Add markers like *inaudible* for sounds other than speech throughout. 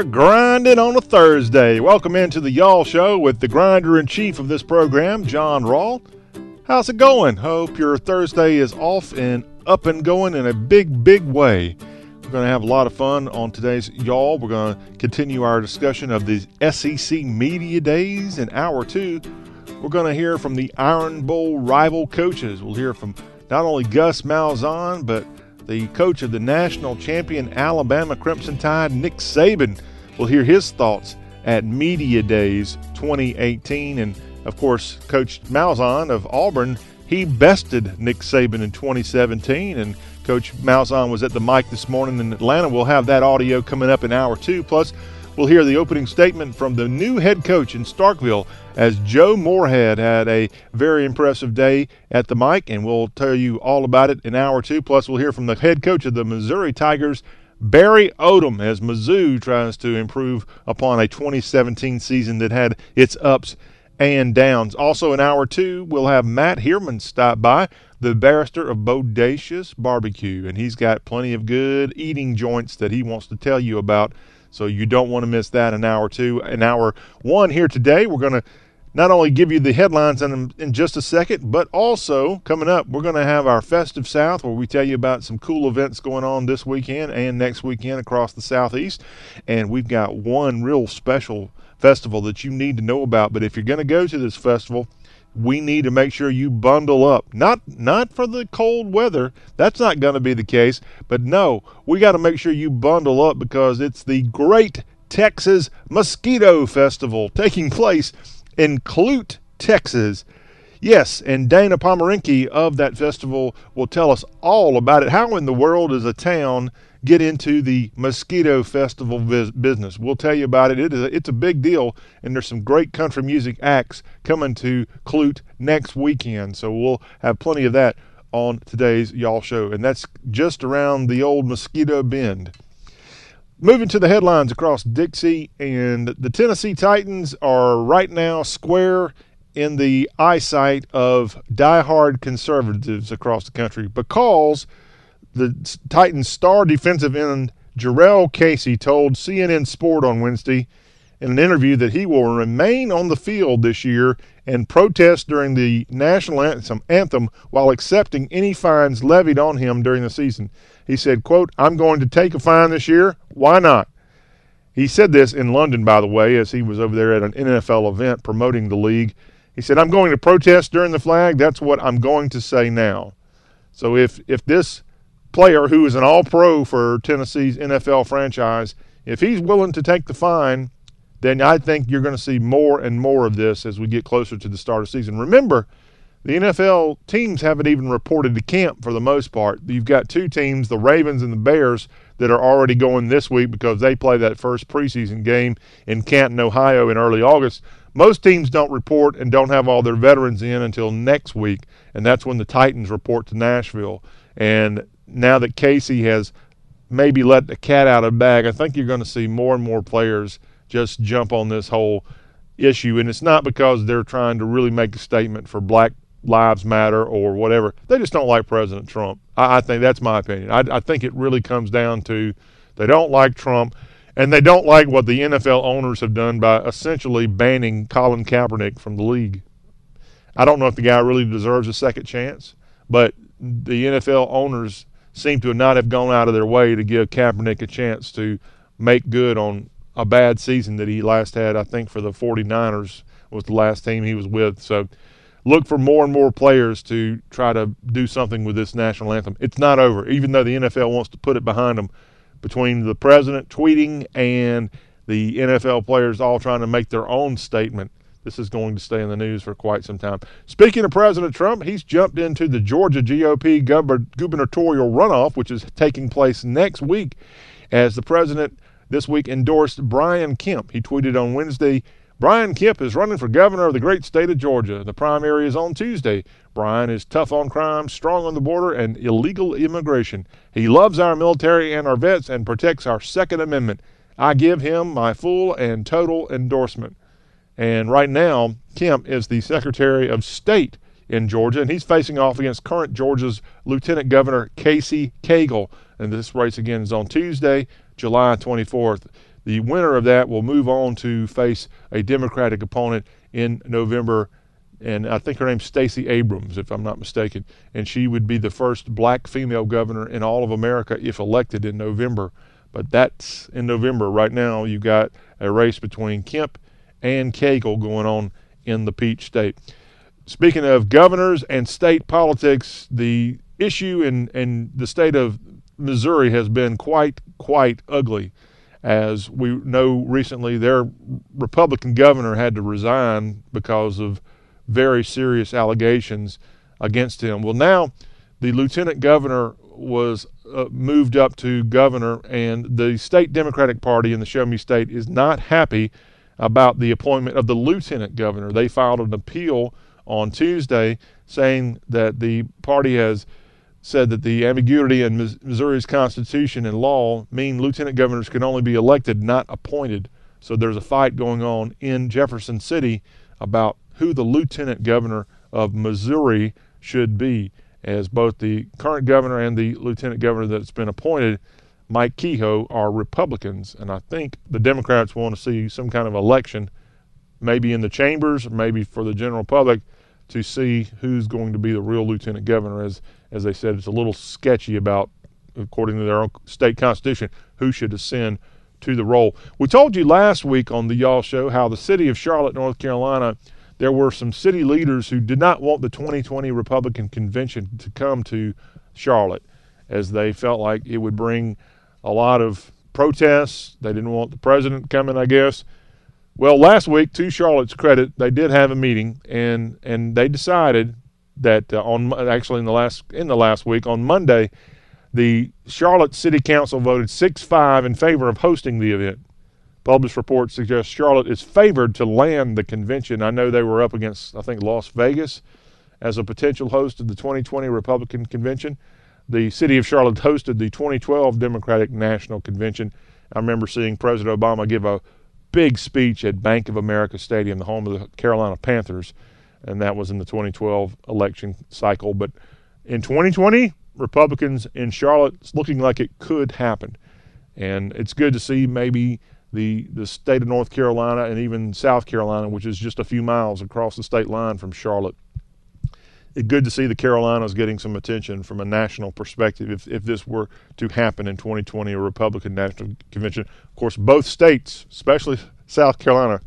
here grinding on a Thursday. Welcome into the Y'all Show with the grinder in chief of this program, John Rawl. How's it going? Hope your Thursday is off and up and going in a big, big way. We're going to have a lot of fun on today's Y'all. We're going to continue our discussion of the SEC Media Days in hour two. We're going to hear from the Iron Bowl rival coaches. We'll hear from not only Gus Malzahn, but the coach of the national champion Alabama Crimson Tide, Nick Saban, will hear his thoughts at Media Days 2018. And of course, Coach Malzahn of Auburn, he bested Nick Saban in 2017. And Coach Malzahn was at the mic this morning in Atlanta. We'll have that audio coming up in hour two. Plus, we'll hear the opening statement from the new head coach in Starkville as Joe Moorhead had a very impressive day at the mic, and we'll tell you all about it in hour two. Plus, we'll hear from the head coach of the Missouri Tigers, Barry Odom, as Mizzou tries to improve upon a 2017 season that had its ups and downs. Also, in hour two, we'll have Matt Heerman stop by, the barrister of Bodacious Barbecue, and he's got plenty of good eating joints that he wants to tell you about so you don't want to miss that in hour two. In hour one here today, we're going to not only give you the headlines in, in just a second, but also coming up, we're going to have our Festive South where we tell you about some cool events going on this weekend and next weekend across the Southeast. And we've got one real special festival that you need to know about. But if you're going to go to this festival, we need to make sure you bundle up. Not not for the cold weather. That's not going to be the case. But no, we got to make sure you bundle up because it's the Great Texas Mosquito Festival taking place in Clute, Texas. Yes, and Dana Pomerenke of that festival will tell us all about it. How in the world does a town get into the mosquito festival business? We'll tell you about it. It is a, it's a big deal, and there's some great country music acts coming to Clute next weekend. So we'll have plenty of that on today's Y'all Show, and that's just around the old Mosquito Bend. Moving to the headlines across Dixie, and the Tennessee Titans are right now square in the eyesight of diehard conservatives across the country because the Titans' star defensive end Jurrell Casey told CNN Sport on Wednesday in an interview that he will remain on the field this year and protest during the national anthem, anthem while accepting any fines levied on him during the season. He said, quote, I'm going to take a fine this year. Why not? He said this in London, by the way, as he was over there at an NFL event promoting the league. He said, I'm going to protest during the flag. That's what I'm going to say now. So if, if this player who is an all pro for Tennessee's NFL franchise, if he's willing to take the fine, then I think you're going to see more and more of this as we get closer to the start of season. Remember, the NFL teams haven't even reported to camp for the most part. You've got two teams, the Ravens and the Bears, that are already going this week because they play that first preseason game in Canton, Ohio in early August. Most teams don't report and don't have all their veterans in until next week, and that's when the Titans report to Nashville. And now that Casey has maybe let the cat out of the bag, I think you're going to see more and more players just jump on this whole issue. And it's not because they're trying to really make a statement for Black Lives Matter or whatever. They just don't like President Trump. I, I think that's my opinion. I, I think it really comes down to they don't like Trump. And they don't like what the NFL owners have done by essentially banning Colin Kaepernick from the league. I don't know if the guy really deserves a second chance, but the NFL owners seem to not have gone out of their way to give Kaepernick a chance to make good on a bad season that he last had, I think, for the 49ers was the last team he was with. So look for more and more players to try to do something with this national anthem. It's not over, even though the NFL wants to put it behind them. Between the president tweeting and the NFL players all trying to make their own statement, this is going to stay in the news for quite some time. Speaking of President Trump, he's jumped into the Georgia GOP gubernatorial runoff, which is taking place next week, as the president this week endorsed Brian Kemp. He tweeted on Wednesday Brian Kemp is running for governor of the great state of Georgia. The primary is on Tuesday. Brian is tough on crime, strong on the border, and illegal immigration. He loves our military and our vets and protects our Second Amendment. I give him my full and total endorsement. And right now, Kemp is the Secretary of State in Georgia, and he's facing off against current Georgia's Lieutenant Governor Casey Cagle. And this race again is on Tuesday, July 24th. The winner of that will move on to face a Democratic opponent in November and I think her name's Stacey Abrams, if I'm not mistaken, and she would be the first black female governor in all of America if elected in November. But that's in November. Right now, you've got a race between Kemp and Cagle going on in the Peach State. Speaking of governors and state politics, the issue in, in the state of Missouri has been quite, quite ugly. As we know recently, their Republican governor had to resign because of very serious allegations against him. Well, now the lieutenant governor was uh, moved up to governor, and the state Democratic Party in the Show Me State is not happy about the appointment of the lieutenant governor. They filed an appeal on Tuesday saying that the party has said that the ambiguity in Missouri's constitution and law mean lieutenant governors can only be elected, not appointed. So there's a fight going on in Jefferson City about who the lieutenant governor of Missouri should be, as both the current governor and the lieutenant governor that's been appointed, Mike Kehoe, are Republicans. And I think the Democrats want to see some kind of election, maybe in the chambers, maybe for the general public, to see who's going to be the real lieutenant governor. As as they said, it's a little sketchy about, according to their own state constitution, who should ascend to the role. We told you last week on the Y'all Show how the city of Charlotte, North Carolina, there were some city leaders who did not want the 2020 Republican convention to come to Charlotte as they felt like it would bring a lot of protests. They didn't want the president coming, I guess. Well, last week, to Charlotte's credit, they did have a meeting and and they decided that uh, on actually in the last in the last week on Monday, the Charlotte City Council voted 6-5 in favor of hosting the event. Published reports suggest Charlotte is favored to land the convention. I know they were up against, I think, Las Vegas as a potential host of the 2020 Republican convention. The city of Charlotte hosted the 2012 Democratic National Convention. I remember seeing President Obama give a big speech at Bank of America Stadium, the home of the Carolina Panthers, and that was in the 2012 election cycle. But in 2020, Republicans in Charlotte, it's looking like it could happen. And it's good to see maybe the the state of North Carolina and even South Carolina, which is just a few miles across the state line from Charlotte. It's good to see the Carolinas getting some attention from a national perspective. If if this were to happen in 2020, a Republican national convention, of course, both states, especially South Carolina,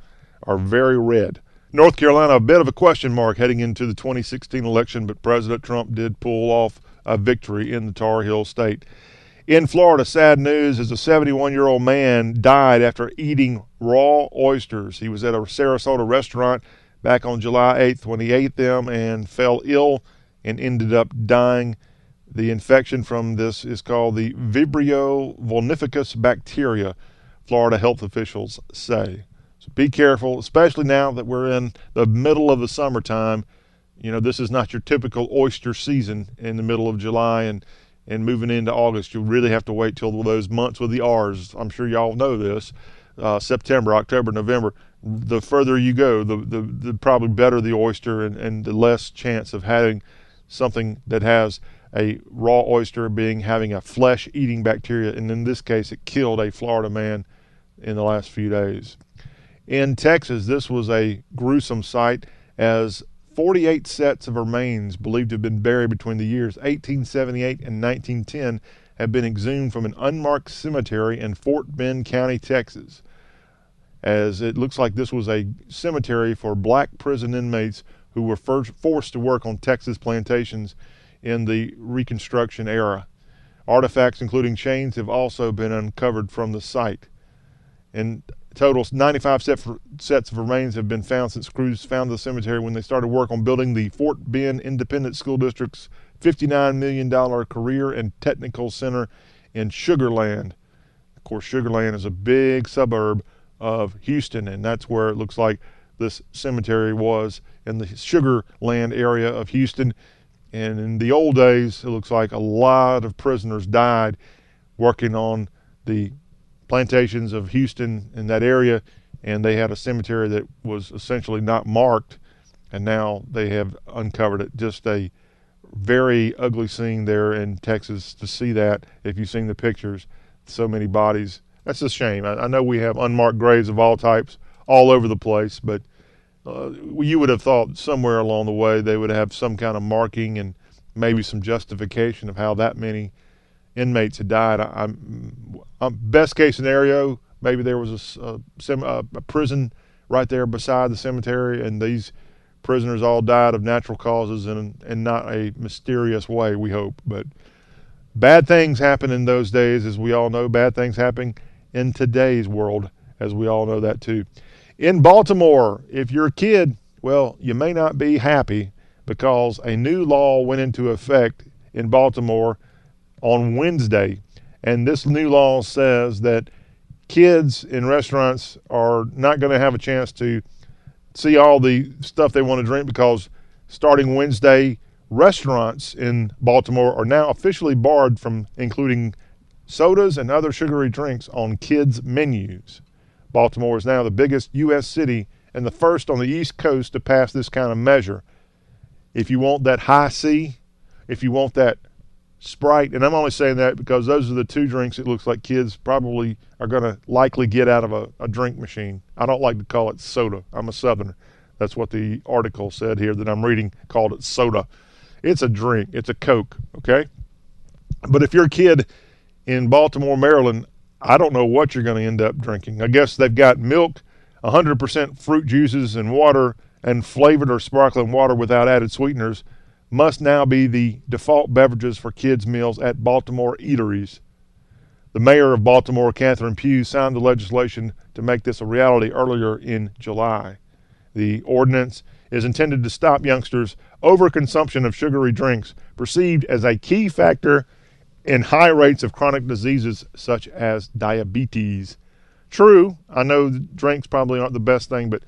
are very red. North Carolina, a bit of a question mark heading into the 2016 election, but President Trump did pull off a victory in the Tar Heel state. In Florida, sad news as a 71 year old man died after eating raw oysters. He was at a Sarasota restaurant back on July 8th when he ate them and fell ill and ended up dying. The infection from this is called the Vibrio vulnificus bacteria, Florida health officials say. So be careful, especially now that we're in the middle of the summertime. You know, this is not your typical oyster season in the middle of July and and moving into August, you'll really have to wait till those months with the R's. I'm sure y'all know this. Uh, September, October, November. The further you go, the, the, the probably better the oyster and, and the less chance of having something that has a raw oyster being having a flesh eating bacteria. And in this case, it killed a Florida man in the last few days. In Texas, this was a gruesome sight as 48 sets of remains believed to have been buried between the years 1878 and 1910 have been exhumed from an unmarked cemetery in Fort Bend County, Texas. As it looks like this was a cemetery for black prison inmates who were forced to work on Texas plantations in the Reconstruction era. Artifacts, including chains, have also been uncovered from the site. And total 95 set for, sets of remains have been found since crews found the cemetery when they started work on building the Fort Bend Independent School District's $59 million career and technical center in Sugar Land. Of course, Sugar Land is a big suburb of Houston, and that's where it looks like this cemetery was in the Sugar Land area of Houston. And in the old days, it looks like a lot of prisoners died working on the plantations of Houston in that area, and they had a cemetery that was essentially not marked, and now they have uncovered it. Just a very ugly scene there in Texas to see that. If you've seen the pictures, so many bodies That's a shame. I, I know we have unmarked graves of all types all over the place, but uh, you would have thought somewhere along the way they would have some kind of marking and maybe some justification of how that many inmates had died. I, am uh, best case scenario, maybe there was a, a, a, prison right there beside the cemetery, and these prisoners all died of natural causes and and not a mysterious way. We hope, but bad things happen in those days, as we all know. Bad things happen in today's world, as we all know that too. In Baltimore, if you're a kid, well, you may not be happy because a new law went into effect in Baltimore on Wednesday. And this new law says that kids in restaurants are not going to have a chance to see all the stuff they want to drink because starting Wednesday, restaurants in Baltimore are now officially barred from including sodas and other sugary drinks on kids' menus. Baltimore is now the biggest U.S. city and the first on the East Coast to pass this kind of measure. If you want that Hi-C, if you want that Sprite, and I'm only saying that because those are the two drinks it looks like kids probably are going to likely get out of a, a drink machine. I don't like to call it soda. I'm a Southerner. That's what the article said here that I'm reading called it soda. It's a drink, it's a Coke, okay? But if you're a kid in Baltimore, Maryland, I don't know what you're going to end up drinking. I guess they've got milk, 100% fruit juices, and water, and flavored or sparkling water without added sweeteners must now be the default beverages for kids' meals at Baltimore eateries. The mayor of Baltimore, Catherine Pugh, signed the legislation to make this a reality earlier in July. The ordinance is intended to stop youngsters' overconsumption of sugary drinks, perceived as a key factor in high rates of chronic diseases such as diabetes. True, I know drinks probably aren't the best thing, but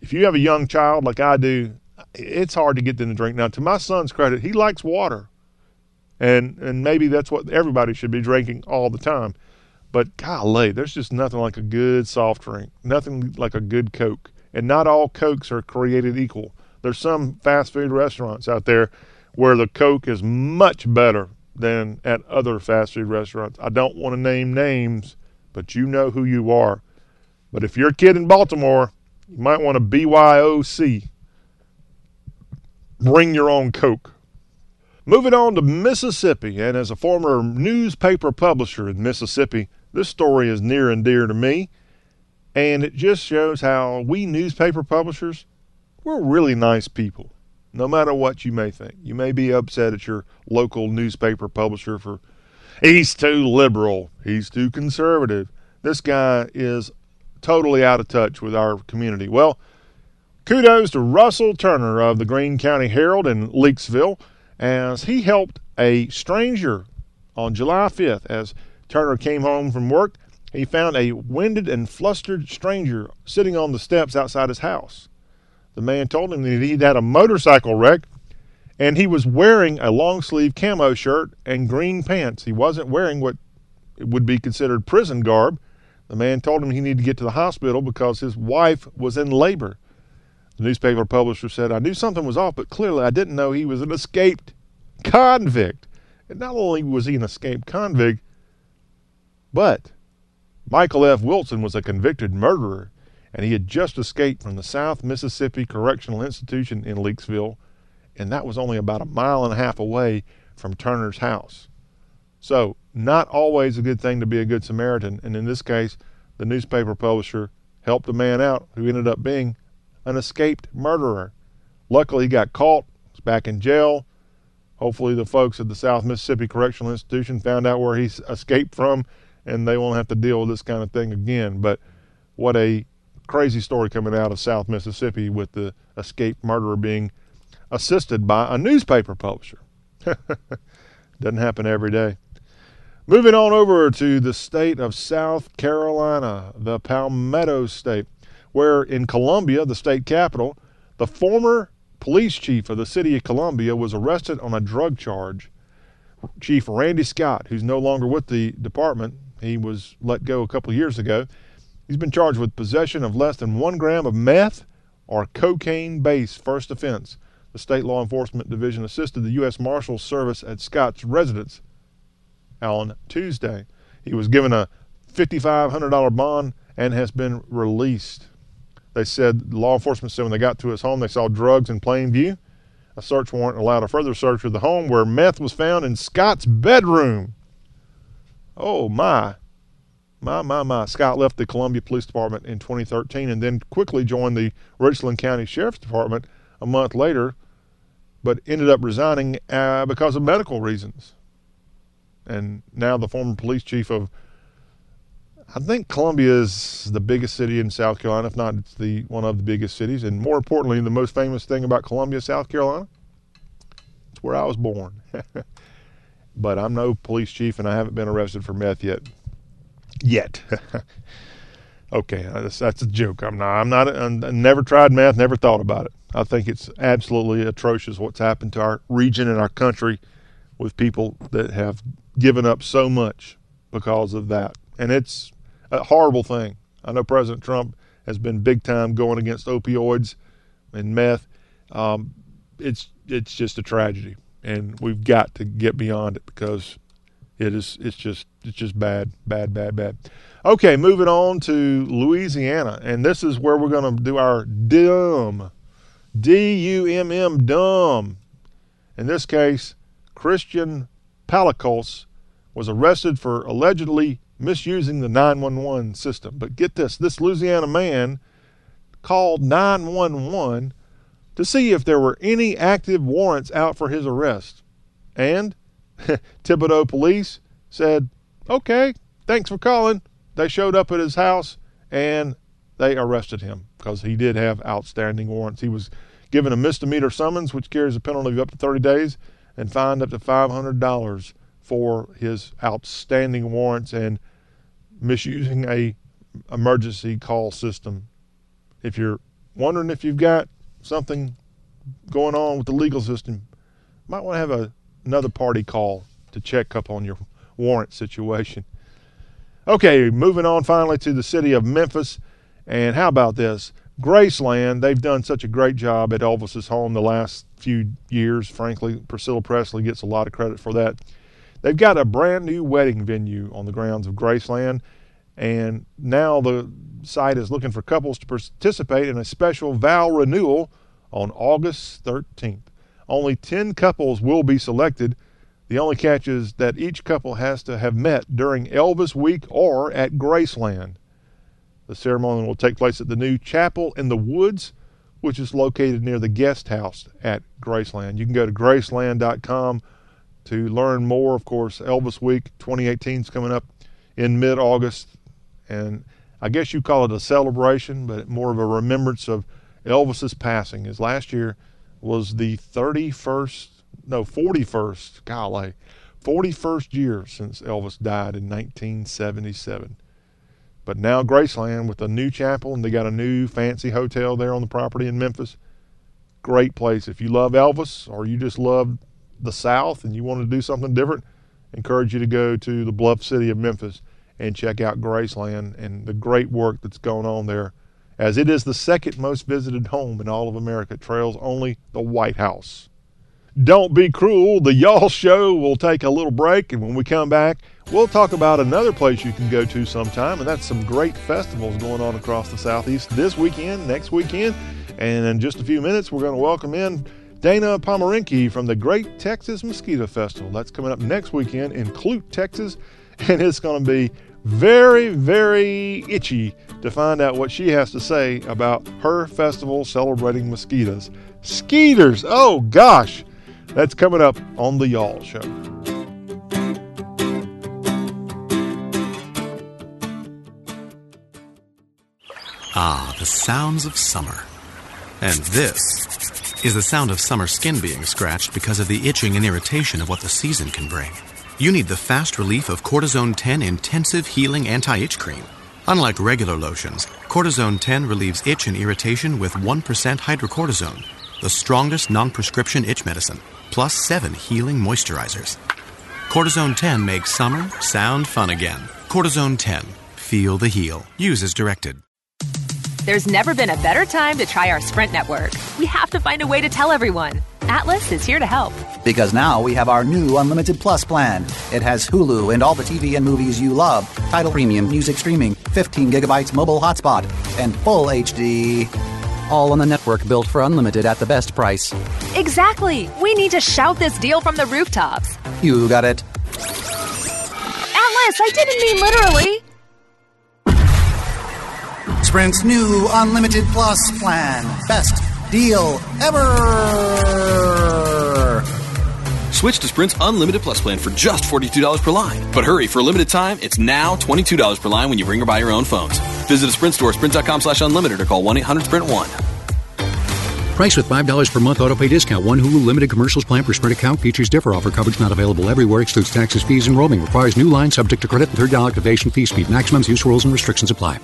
if you have a young child like I do, it's hard to get them to drink. Now, to my son's credit, he likes water, and and maybe that's what everybody should be drinking all the time. But golly, there's just nothing like a good soft drink, nothing like a good Coke, and not all Cokes are created equal. There's some fast food restaurants out there where the Coke is much better than at other fast food restaurants. I don't want to name names, but you know who you are. But if you're a kid in Baltimore, you might want to BYOC. Bring your own Coke. Moving on to Mississippi, and as a former newspaper publisher in Mississippi, this story is near and dear to me. And it just shows how we newspaper publishers, we're really nice people no matter what you may think. You may be upset at your local newspaper publisher for he's too liberal, he's too conservative. This guy is totally out of touch with our community. Well, kudos to Russell Turner of the Greene County Herald in Leakesville as he helped a stranger on July 5th as Turner came home from work. He found a winded and flustered stranger sitting on the steps outside his house. The man told him that he'd had a motorcycle wreck and he was wearing a long sleeve camo shirt and green pants. He wasn't wearing what would be considered prison garb. The man told him he needed to get to the hospital because his wife was in labor. The newspaper publisher said, I knew something was off, but clearly I didn't know he was an escaped convict. And not only was he an escaped convict, but Michael F. Wilson was a convicted murderer and he had just escaped from the South Mississippi Correctional Institution in Leakesville, and that was only about a mile and a half away from Turner's house. So, not always a good thing to be a good Samaritan, and in this case, the newspaper publisher helped a man out who ended up being an escaped murderer. Luckily, he got caught, he's back in jail. Hopefully, the folks at the South Mississippi Correctional Institution found out where he escaped from, and they won't have to deal with this kind of thing again. But what a crazy story coming out of South Mississippi with the escaped murderer being assisted by a newspaper publisher. *laughs* Doesn't happen every day. Moving on over to the state of South Carolina, the Palmetto State, where in Columbia, the state capital, the former police chief of the city of Columbia was arrested on a drug charge. Chief Randy Scott, who's no longer with the department, he was let go a couple years ago. He's been charged with possession of less than one gram of meth or cocaine base first offense. The State Law Enforcement Division assisted the U.S. Marshals Service at Scott's residence on Tuesday. He was given a $5,500 bond and has been released. They said law enforcement said when they got to his home, they saw drugs in plain view. A search warrant allowed a further search of the home where meth was found in Scott's bedroom. Oh my. My, my, my. Scott left the Columbia Police Department in 2013 and then quickly joined the Richland County Sheriff's Department a month later, but ended up resigning uh, because of medical reasons. And now the former police chief of I think Columbia is the biggest city in South Carolina, if not it's the one of the biggest cities. And more importantly, the most famous thing about Columbia, South Carolina, it's where I was born. *laughs* but I'm no police chief, and I haven't been arrested for meth yet. Yet. *laughs* okay, uh, that's, that's, a joke. I'm not. I'm not. I never tried meth. Never thought about it. I think it's absolutely atrocious what's happened to our region and our country with people that have given up so much because of that. And it's a horrible thing. I know President Trump has been big time going against opioids and meth. Um, it's it's just a tragedy, and we've got to get beyond it because it is it's just it's just bad, bad, bad, bad. Okay, moving on to Louisiana, and this is where we're going to do our dumb, D U M M dumb. In this case, Christian Palikos was arrested for allegedly misusing the 911 system. But get this this Louisiana man called 911 to see if there were any active warrants out for his arrest. And *laughs* Thibodaux police said, okay, thanks for calling. They showed up at his house and they arrested him because he did have outstanding warrants. He was given a misdemeanor summons, which carries a penalty of up to 30 days, and fined up to $500 for his outstanding warrants and misusing a emergency call system. If you're wondering if you've got something going on with the legal system, might want to have a, another party call to check up on your warrant situation. Okay, moving on finally to the city of Memphis. And how about this? Graceland, they've done such a great job at Elvis's home the last few years. Frankly, Priscilla Presley gets a lot of credit for that. They've got a brand new wedding venue on the grounds of Graceland, and now the site is looking for couples to participate in a special vow renewal on August 13th. Only 10 couples will be selected. The only catch is that each couple has to have met during Elvis Week or at Graceland. The ceremony will take place at the new Chapel in the Woods, which is located near the guest house at Graceland. You can go to graceland.com to learn more. Of course, Elvis Week 2018 is coming up in mid August, and I guess you call it a celebration, but more of a remembrance of Elvis's passing. His last year was the 31st, no, 41st, golly, 41st year since Elvis died in 1977. But now Graceland with a new chapel, and they got a new fancy hotel there on the property in Memphis. Great place. If you love Elvis or you just love the South and you want to do something different, encourage you to go to the Bluff City of Memphis and check out Graceland and the great work that's going on there, as it is the second most visited home in all of America, trails only the White House. Don't be cruel. The Y'all Show will take a little break, and when we come back, we'll talk about another place you can go to sometime, and that's some great festivals going on across the Southeast this weekend, next weekend, and in just a few minutes, we're going to welcome in Dana Pomerenke from the Great Texas Mosquito Festival. That's coming up next weekend in Clute, Texas, *laughs* and it's going to be very, very itchy to find out what she has to say about her festival celebrating mosquitoes. Skeeters! Oh gosh! That's coming up on The Y'all Show. Ah, the sounds of summer. And this is the sound of summer skin being scratched because of the itching and irritation of what the season can bring. You need the fast relief of Cortisone 10 Intensive Healing Anti Itch Cream. Unlike regular lotions, Cortisone 10 relieves itch and irritation with 1% hydrocortisone, the strongest non prescription itch medicine, plus 7 healing moisturizers. Cortisone 10 makes summer sound fun again. Cortisone 10. Feel the heal. Use as directed. There's never been a better time to try our Sprint network. We have to find a way to tell everyone. Atlas is here to help. Because now we have our new Unlimited Plus plan. It has Hulu and all the TV and movies you love, Tidal premium, music streaming, 15 gigabytes mobile hotspot, and full HD. All on the network built for unlimited at the best price. Exactly. We need to shout this deal from the rooftops. You got it. Atlas, I didn't mean literally. Sprint's new Unlimited Plus plan. Best deal ever. Switch to Sprint's Unlimited Plus plan for just $42 per line. But hurry, for a limited time, it's now $22 per line when you bring or buy your own phones. Visit a Sprint store, sprint.com slash unlimited, or call 1-800-SPRINT1. Price with $5 per month auto pay discount. One Hulu limited commercials plan per Sprint account. Features differ. Offer coverage not available everywhere. Excludes taxes, fees, and roaming. Requires new line subject to credit and $3 activation fee speed. Maximums, use rules, and restrictions apply.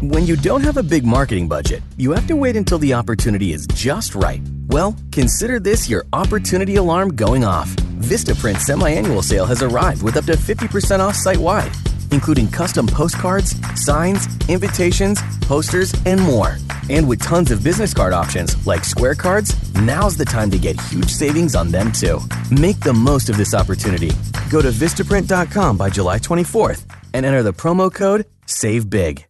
When you don't have a big marketing budget, you have to wait until the opportunity is just right. Well, consider this your opportunity alarm going off. Vistaprint semi-annual sale has arrived with up to 50% off site-wide, including custom postcards, signs, invitations, posters, and more. And with tons of business card options like square cards, now's the time to get huge savings on them too. Make the most of this opportunity. Go to vistaprint.com by July 24th and enter the promo code SAVEBIG.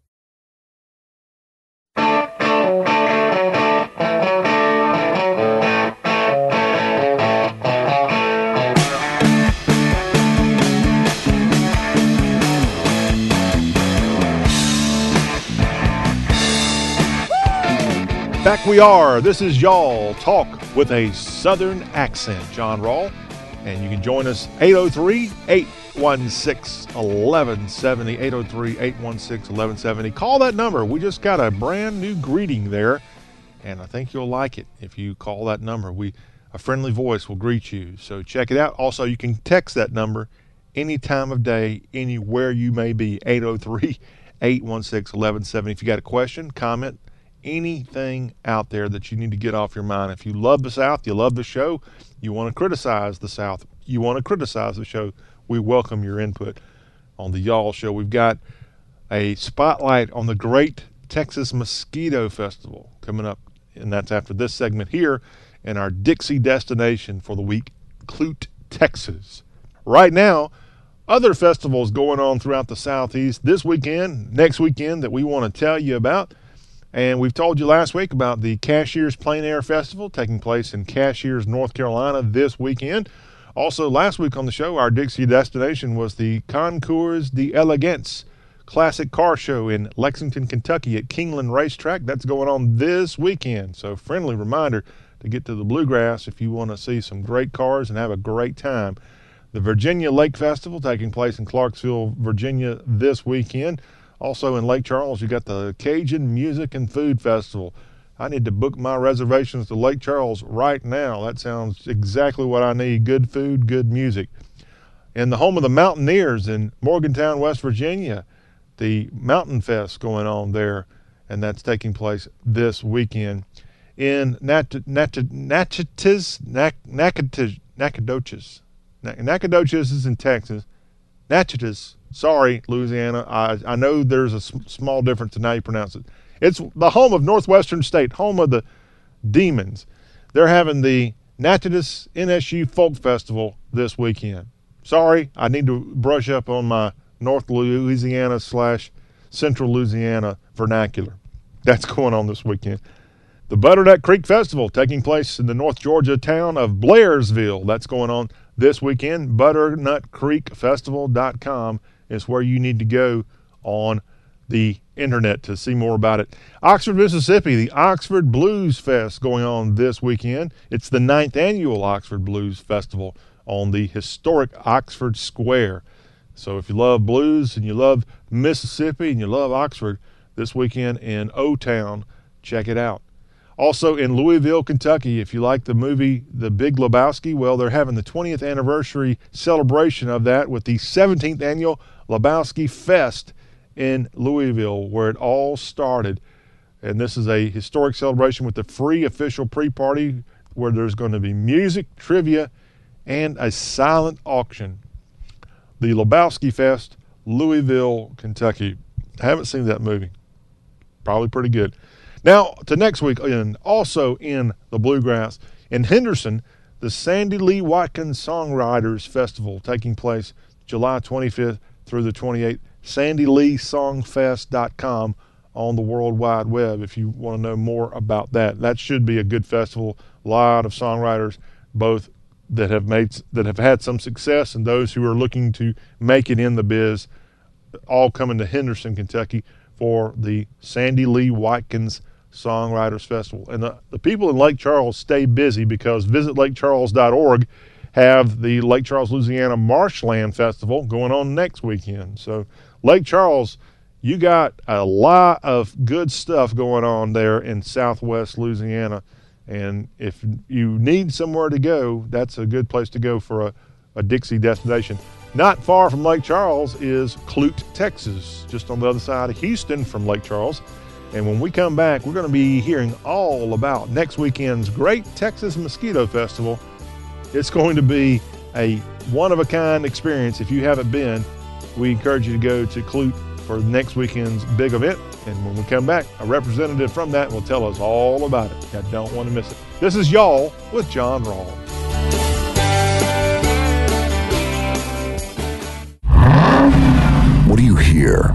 Back we are. This is Y'all Talk with a Southern accent. John Rawl. And you can join us 803 816 1170. 803 816 1170. Call that number. We just got a brand new greeting there. And I think you'll like it if you call that number. We A friendly voice will greet you. So check it out. Also, you can text that number any time of day, anywhere you may be. 803 816 1170. If you got a question, comment, anything out there that you need to get off your mind. If you love the South, you love the show, you want to criticize the South, you want to criticize the show, we welcome your input on the Y'all Show. We've got a spotlight on the Great Texas Mosquito Festival coming up, and that's after this segment here in our Dixie destination for the week, Clute, Texas. Right now, other festivals going on throughout the Southeast this weekend, next weekend that we want to tell you about. And we've told you last week about the Cashiers Plein Air Festival taking place in Cashiers, North Carolina this weekend. Also, last week on the show, our Dixie destination was the Concours d'Elegance Classic Car Show in Lexington, Kentucky at Keeneland Racetrack. That's going on this weekend. So, friendly reminder to get to the Bluegrass if you want to see some great cars and have a great time. The Virginia Lake Festival taking place in Clarksville, Virginia this weekend. Also in Lake Charles, you got the Cajun Music and Food Festival. I need to book my reservations to Lake Charles right now. That sounds exactly what I need good food, good music. In the home of the Mountaineers in Morgantown, West Virginia, the Mountain Fest going on there, and that's taking place this weekend. In Nat- Nat- Natchitoches, Nacogdoches, Nacogdoches is in Texas. Natchitoches Sorry, Louisiana. I, I know there's a small difference in how you pronounce it. It's the home of Northwestern State, home of the Demons. They're having the Natchitoches NSU Folk Festival this weekend. Sorry, I need to brush up on my North Louisiana slash Central Louisiana vernacular. That's going on this weekend. The Butternut Creek Festival taking place in the North Georgia town of Blairsville. That's going on this weekend. ButternutCreekFestival.com is where you need to go on the internet to see more about it. Oxford, Mississippi, the Oxford Blues Fest going on this weekend. It's the ninth annual Oxford Blues Festival on the historic Oxford Square. So if you love blues and you love Mississippi and you love Oxford this weekend in O Town, check it out. Also in Louisville, Kentucky, if you like the movie The Big Lebowski, well, they're having the 20th anniversary celebration of that with the 17th annual Lebowski Fest in Louisville, where it all started. And this is a historic celebration with the free official pre party where there's going to be music, trivia, and a silent auction. The Lebowski Fest, Louisville, Kentucky. I haven't seen that movie. Probably pretty good. Now to next week, and also in the Bluegrass in Henderson, the Sandy Lee Watkins Songwriters Festival taking place July 25th through the 28th. SandyLeeSongFest.com on the World Wide Web if you want to know more about that. That should be a good festival. A lot of songwriters, both that have made that have had some success and those who are looking to make it in the biz, all coming to Henderson, Kentucky for the Sandy Lee Watkins Songwriters Festival. And the, the people in Lake Charles stay busy because visitlakecharles.org have the Lake Charles, Louisiana Marshland Festival going on next weekend. So, Lake Charles, you got a lot of good stuff going on there in southwest Louisiana. And if you need somewhere to go, that's a good place to go for a, a Dixie destination. Not far from Lake Charles is Clute, Texas, just on the other side of Houston from Lake Charles. And when we come back, we're going to be hearing all about next weekend's Great Texas Mosquito Festival. It's going to be a one of a kind experience. If you haven't been, we encourage you to go to Clute for next weekend's big event. And when we come back, a representative from that will tell us all about it. I don't want to miss it. This is Y'all with John Rawl. What do you hear?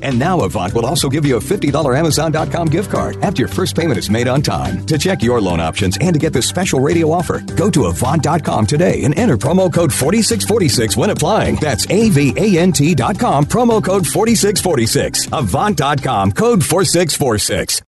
And now Avant will also give you a $50 Amazon.com gift card after your first payment is made on time. To check your loan options and to get this special radio offer, go to Avant.com today and enter promo code 4646 when applying. That's A-V-A-N-T.com, promo code 4646. Avant.com, code 4646.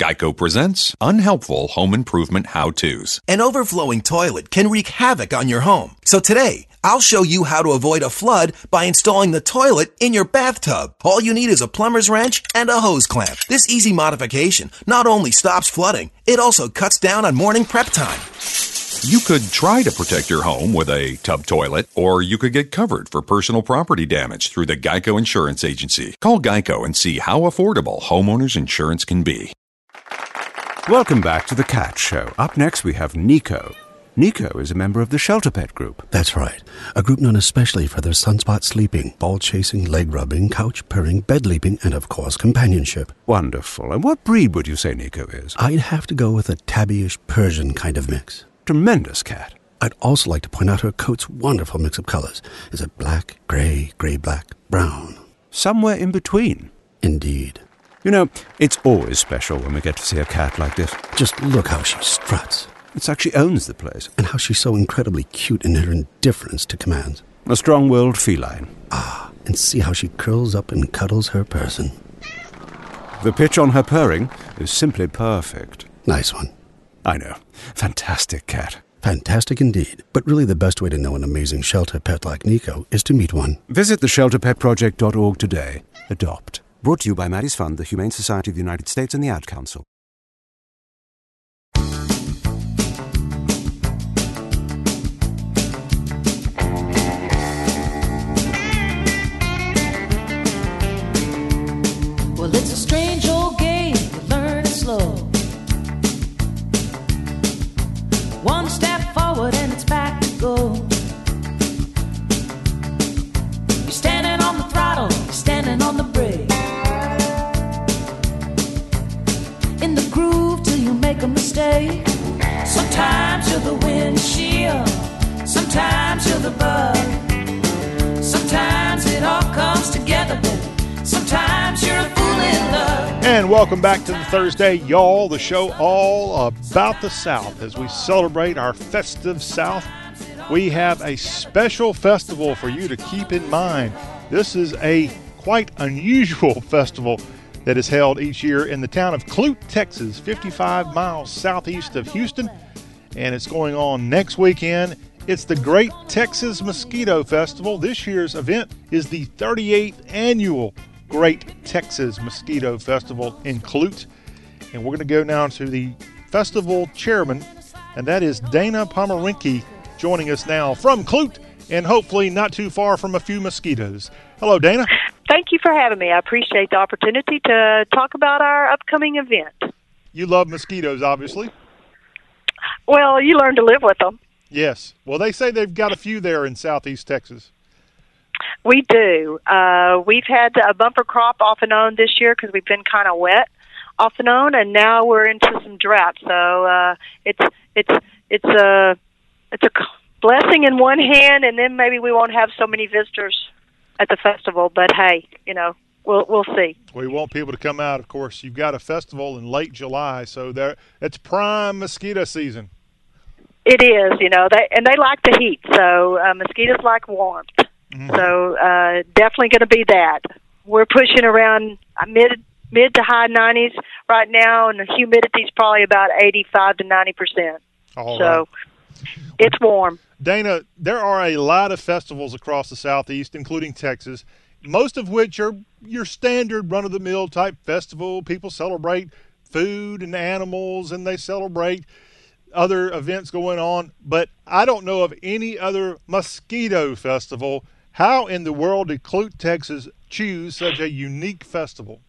Geico presents unhelpful home improvement how to's. An overflowing toilet can wreak havoc on your home. So today, I'll show you how to avoid a flood by installing the toilet in your bathtub. All you need is a plumber's wrench and a hose clamp. This easy modification not only stops flooding, it also cuts down on morning prep time. You could try to protect your home with a tub toilet, or you could get covered for personal property damage through the Geico Insurance Agency. Call Geico and see how affordable homeowners insurance can be. Welcome back to the Cat Show. Up next, we have Nico. Nico is a member of the Shelter Pet Group. That's right. A group known especially for their sunspot sleeping, ball chasing, leg rubbing, couch purring, bed leaping, and of course, companionship. Wonderful. And what breed would you say Nico is? I'd have to go with a tabbyish Persian kind of mix. Tremendous cat. I'd also like to point out her coat's wonderful mix of colors. Is it black, gray, gray, black, brown? Somewhere in between. Indeed. You know, it's always special when we get to see a cat like this. Just look how she struts. It's like she owns the place. And how she's so incredibly cute in her indifference to commands. A strong willed feline. Ah, and see how she curls up and cuddles her person. The pitch on her purring is simply perfect. Nice one. I know. Fantastic cat. Fantastic indeed. But really, the best way to know an amazing shelter pet like Nico is to meet one. Visit theshelterpetproject.org today. Adopt. Brought to you by Maddie's Fund, the Humane Society of the United States, and the Ad Council. Make a mistake. Sometimes you're the windshield, sometimes you're the bug. Sometimes it all comes together, but sometimes you're a fool in love. And welcome back to the Thursday, y'all, the show all about the South as we celebrate our festive South. We have a special festival for you to keep in mind. This is a quite unusual *laughs* festival that is held each year in the town of Clute, Texas, 55 miles southeast of Houston, and it's going on next weekend. It's the Great Texas Mosquito Festival. This year's event is the 38th annual Great Texas Mosquito Festival in Clute. And we're going to go now to the festival chairman, and that is Dana Pomerenke joining us now from Clute and hopefully not too far from a few mosquitoes. Hello, Dana. Thank you for having me. I appreciate the opportunity to talk about our upcoming event. You love mosquitoes, obviously. Well, you learn to live with them. Yes. Well, they say they've got a few there in southeast Texas. We do. Uh, we've had a bumper crop off and on this year because we've been kind of wet off and on, and now we're into some drought. So uh, it's it's it's a it's a blessing in one hand, and then maybe we won't have so many visitors at the festival. But hey, you know, we'll we'll see. We want people to come out. Of course, you've got a festival in late July, so there it's prime mosquito season. It is, you know, they and they like the heat. So uh, mosquitoes like warmth. Mm-hmm. So uh, definitely going to be that. We're pushing around uh, mid mid to high 90s right now, and the humidity's probably about 85 to 90 percent. All so right. it's warm. Dana, there are a lot of festivals across the southeast, including Texas, most of which are your standard run of the mill type festival. People celebrate food and animals, and they celebrate other events going on. But I don't know of any other mosquito festival. How in the world did Clute, Texas choose such a unique festival?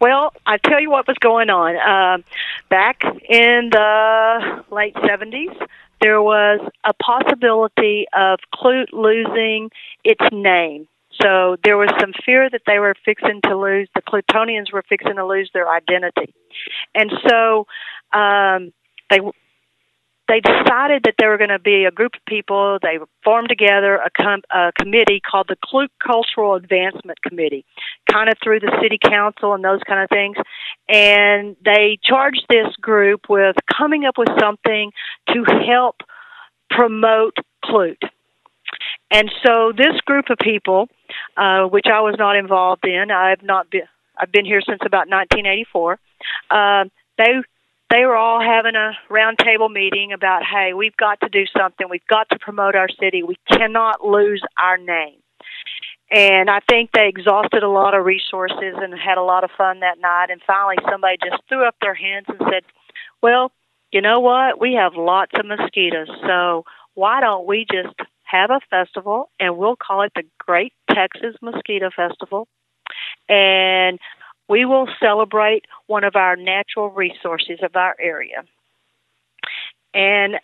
Well, I tell you what was going on. Um, back in the late 70s, there was a possibility of Clute losing its name. So there was some fear that they were fixing to lose, the Clutonians were fixing to lose their identity. And so um, they they decided that there were going to be a group of people. They formed together a, com- a committee called the Clute Cultural Advancement Committee, kind of through the city council and those kind of things. And they charged this group with coming up with something to help promote Clute. And so this group of people, uh, which I was not involved in, I've not been. I've been here since about 1984. Uh, they they were all having a roundtable meeting about, hey, we've got to do something. We've got to promote our city. We cannot lose our name. And I think they exhausted a lot of resources and had a lot of fun that night. And finally, somebody just threw up their hands and said, well, you know what? We have lots of mosquitoes. So why don't we just have a festival and we'll call it the Great Texas Mosquito Festival? And we will celebrate one of our natural resources of our area. And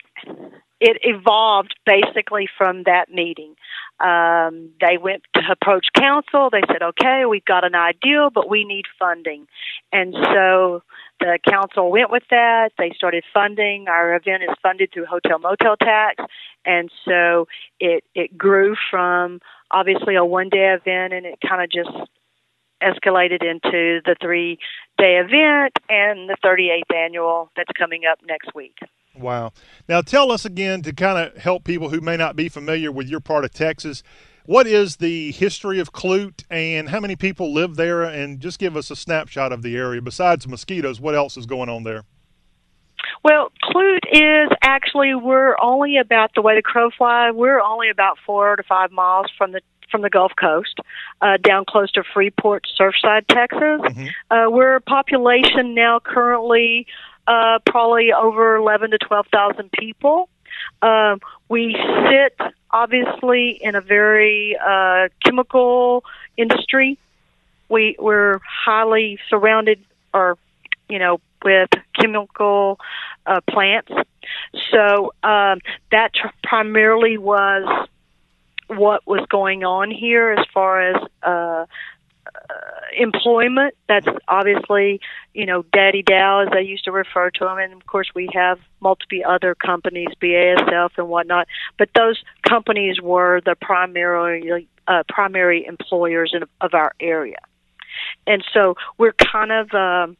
it evolved basically from that meeting. Um, they went to approach council. They said, okay, we've got an idea, but we need funding. And so the council went with that. They started funding. Our event is funded through hotel motel tax. And so it, it grew from obviously a one day event and it kind of just escalated into the three day event and the 38th annual that's coming up next week. Wow. Now, tell us again to kind of help people who may not be familiar with your part of Texas. What is the history of Clute and how many people live there? And just give us a snapshot of the area. Besides mosquitoes, what else is going on there? Well, Clute is actually, we're only about the way the crow fly, we're only about four to five miles from the from the Gulf Coast, uh, down close to Freeport, Surfside, Texas. Mm-hmm. Uh, we're a population now currently uh, probably over 11 to 12,000 people. Um, we sit obviously in a very uh, chemical industry. We we're highly surrounded, or you know, with chemical uh, plants. So um, that tr- primarily was what was going on here as far as uh, uh, employment. That's obviously, you know, Daddy Dow, as they used to refer to him. And of course, we have multiple other companies, BASF and whatnot. But those companies were the primary uh, primary employers in, of our area, and so we're kind of um,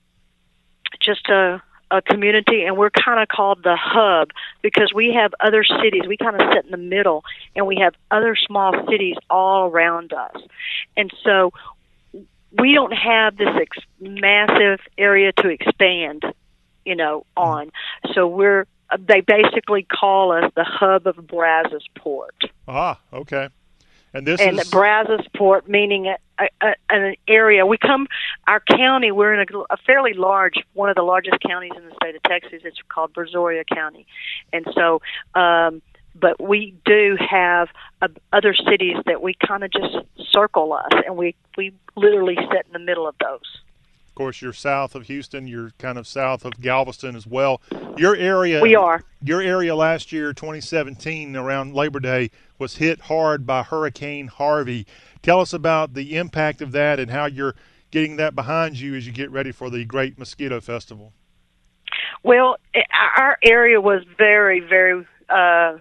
just a a community and we're kind of called the hub because we have other cities. We kind of sit in the middle and we have other small cities all around us. And so we don't have this ex- massive area to expand you know on. So we're they basically call us the hub of Brazos Port. Ah, okay. And this and is Brazos Port, meaning a, a, a, an area. We come, our county. We're in a, a fairly large, one of the largest counties in the state of Texas. It's called Brazoria County, and so. um but we do have uh, other cities that we kind of just circle us, and we we literally sit in the middle of those. Of course, you're south of Houston. You're kind of south of Galveston as well. Your area, We are. Your area last year, 2017, around Labor Day, was hit hard by Hurricane Harvey. Tell us about the impact of that and how you're getting that behind you as you get ready for the Great Mosquito Festival. Well, our area was very, very uh, uh,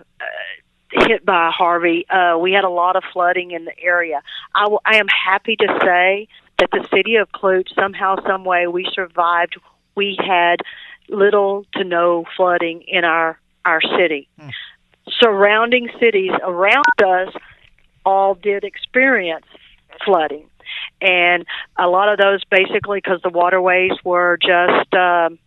hit by Harvey. Uh, we had a lot of flooding in the area. I, w- I am happy to say that the city of Clute, somehow, some way, we survived. We had little to no flooding in our our city. Surrounding cities around us all did experience flooding, and a lot of those basically because the waterways were just. Um,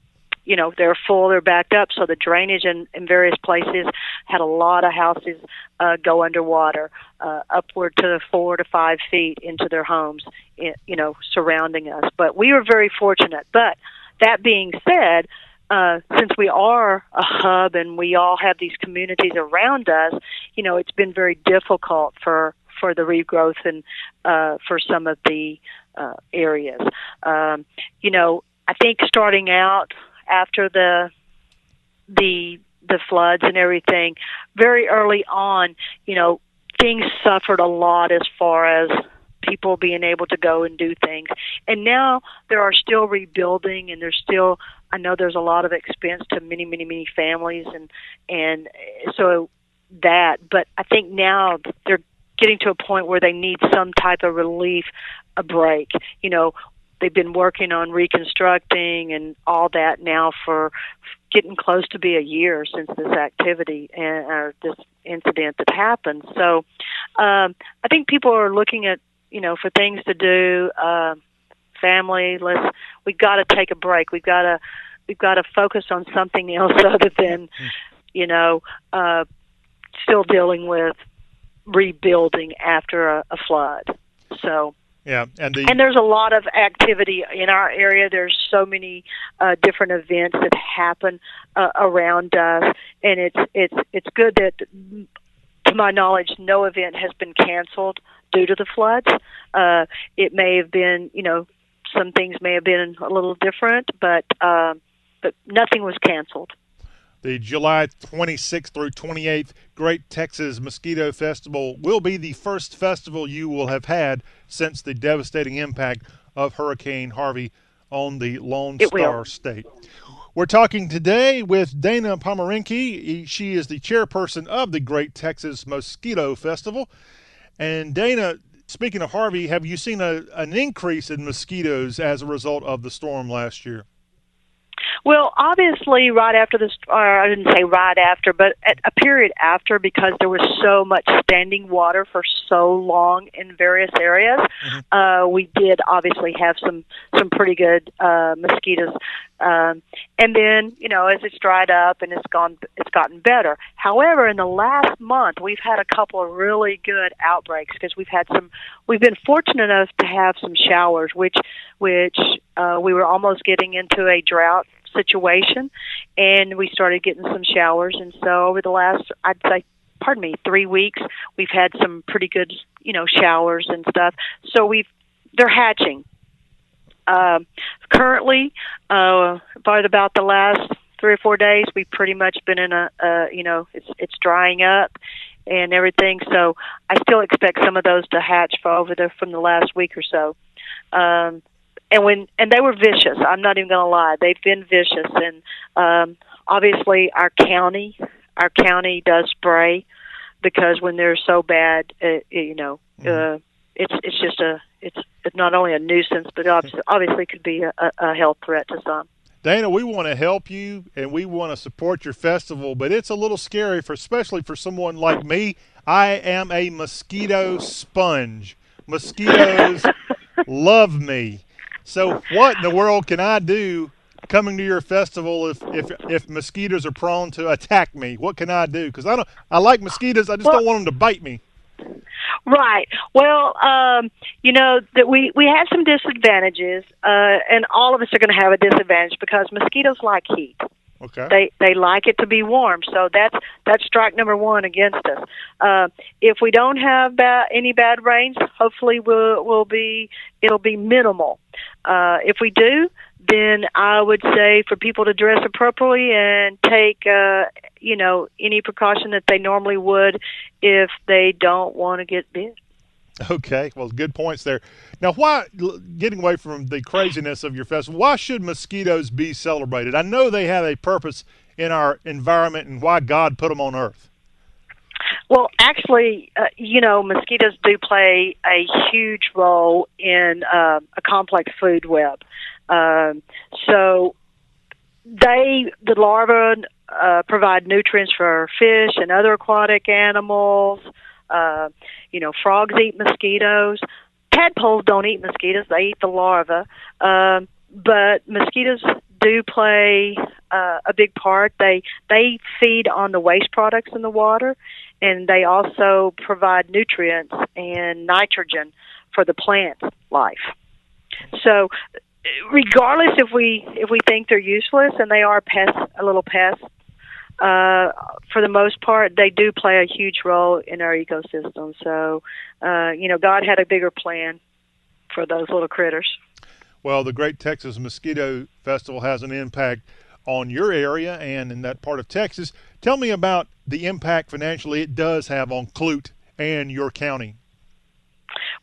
you know they're full they're backed up so the drainage in, in various places had a lot of houses uh, go underwater uh, upward to four to five feet into their homes i you know surrounding us. But we were very fortunate. But that being said uh, since we are a hub and we all have these communities around us you know it's been very difficult for for the regrowth and uh, for some of the uh, areas. Um, you know I think starting out after the the the floods and everything. Very early on you know things suffered a lot as far as people being able to go and do things. And now there are still rebuilding and there's still i know there's a lot of expense to many many many families and and so that but i think now they're getting to a point where they need some type of relief a break. You know they've been working on reconstructing and all that now for getting close to be a year since this activity and or this incident that happened. So um, I think people are looking at you know for things to do. Uh, family, let's we've got to take a break. We've got to we've got to focus on something else *laughs* other than you know uh, still dealing with rebuilding after a, a flood. So Yeah, and the and there's a lot of activity in our area. There's so many uh, different events that happen uh, around us, and it's it's it's good that, to my knowledge, no event has been canceled due to the floods. Uh, it may have been, you know, some things may have been a little different, but um, but nothing was canceled. The July 26th through 28th Great Texas Mosquito Festival will be the first festival you will have had since the devastating impact of Hurricane Harvey on the Lone It will. Star State. We're talking today with Dana Pomerenke. She is the chairperson of the Great Texas Mosquito Festival. And Dana, speaking of Harvey, have you seen a, an increase in mosquitoes as a result of the storm last year? Well, obviously, right after this, or I didn't say right after, but at a period after, because there was so much standing water for so long in various areas, uh, we did obviously have some some pretty good uh, mosquitoes. Um, and then, you know, as it's dried up and it's gone, it's gotten better. However, in the last month, we've had a couple of really good outbreaks because we've had some. We've been fortunate enough to have some showers, which which uh, we were almost getting into a drought situation, and we started getting some showers. And so over the last, I'd say, pardon me, three weeks, we've had some pretty good, you know, showers and stuff. So we've they're hatching. Um, currently, uh, but about the last three or four days, we've pretty much been in a, uh, you know, it's it's drying up and everything. So I still expect some of those to hatch for over there from the last week or so. Um, and when and they were vicious. I'm not even going to lie; they've been vicious. And um, obviously, our county, our county does spray because when they're so bad, uh, you know, uh, it's it's just a it's not only a nuisance, but obviously, obviously could be a, a health threat to some. Dana, we want to help you and we want to support your festival, but it's a little scary for especially for someone like me. I am a mosquito sponge. Mosquitoes *laughs* love me. So what in the world can I do coming to your festival if if if mosquitoes are prone to attack me? What can I do? Because I don't I like mosquitoes. I just well, don't want them to bite me. Right. Well, um, you know that we we have some disadvantages, uh, and all of us are going to have a disadvantage because mosquitoes like heat. Okay. They they like it to be warm, so that's that's strike number one against us. Uh, if we don't have bad, any bad rains, hopefully we'll will be it'll be minimal. Uh, if we do, then I would say for people to dress appropriately and take, uh, you know, any precaution that they normally would if they don't want to get bit. Okay, well, good points there. Now, why, getting away from the craziness of your festival, why should mosquitoes be celebrated? I know they have a purpose in our environment and why God put them on earth. Well, actually, uh, you know, mosquitoes do play a huge role in uh, a complex food web. Um, so they, the larvae, uh, provide nutrients for fish and other aquatic animals. Uh, you know, frogs eat mosquitoes. Tadpoles don't eat mosquitoes; they eat the larvae. Um, but mosquitoes do play uh, a big part. They they feed on the waste products in the water, and they also provide nutrients and nitrogen for the plant life. So regardless if we if we think they're useless and they are pests, a little pest, uh, for the most part, they do play a huge role in our ecosystem. So, uh, you know, God had a bigger plan for those little critters. Well, the Great Texas Mosquito Festival has an impact on your area and in that part of Texas. Tell me about the impact financially it does have on Clute and your county.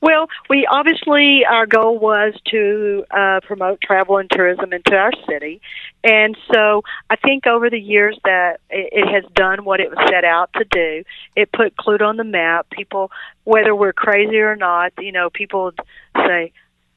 Well, we obviously our goal was to uh, promote travel and tourism into our city, and so I think over the years that it, has done what it was set out to do. It put Clute on the map. People, whether we're crazy or not, you know, people say,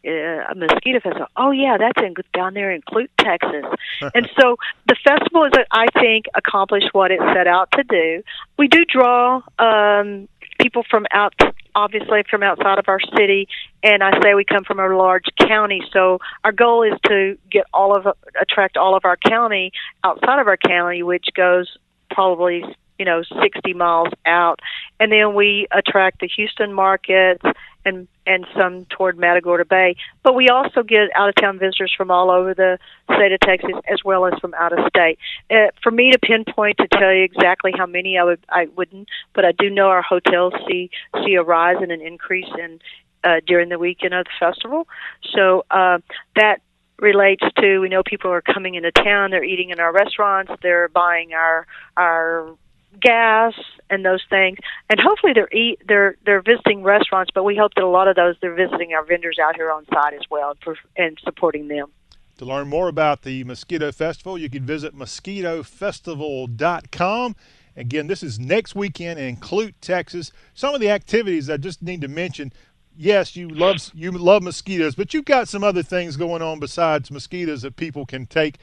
uh, a mosquito festival. Oh yeah, that's in down there in Clute, Texas. *laughs* and so the festival is, I think, accomplished what it set out to do. We do draw um, people from out obviously from outside of our city and I say we come from a large county. So our goal is to get all of attract all of our county outside of our county which goes probably you know 60 miles out. And then we attract the Houston markets and and some toward Matagorda Bay. But we also get out of town visitors from all over the state of Texas as well as from out of state. Uh, for me to pinpoint to tell you exactly how many I would I wouldn't, but I do know our hotels see see a rise and an increase in uh, during the weekend of the festival. So uh, that relates to we know people are coming into town, they're eating in our restaurants, they're buying our our gas and those things. And hopefully they're eat they're they're visiting restaurants, but we hope that a lot of those they're visiting our vendors out here on site as well for, and supporting them. To learn more about the Mosquito Festival, you can visit mosquitofestival.com. Again, this is next weekend in Clute, Texas. Some of the activities I just need to mention. Yes, you love you love mosquitoes, but you've got some other things going on besides mosquitoes that people can take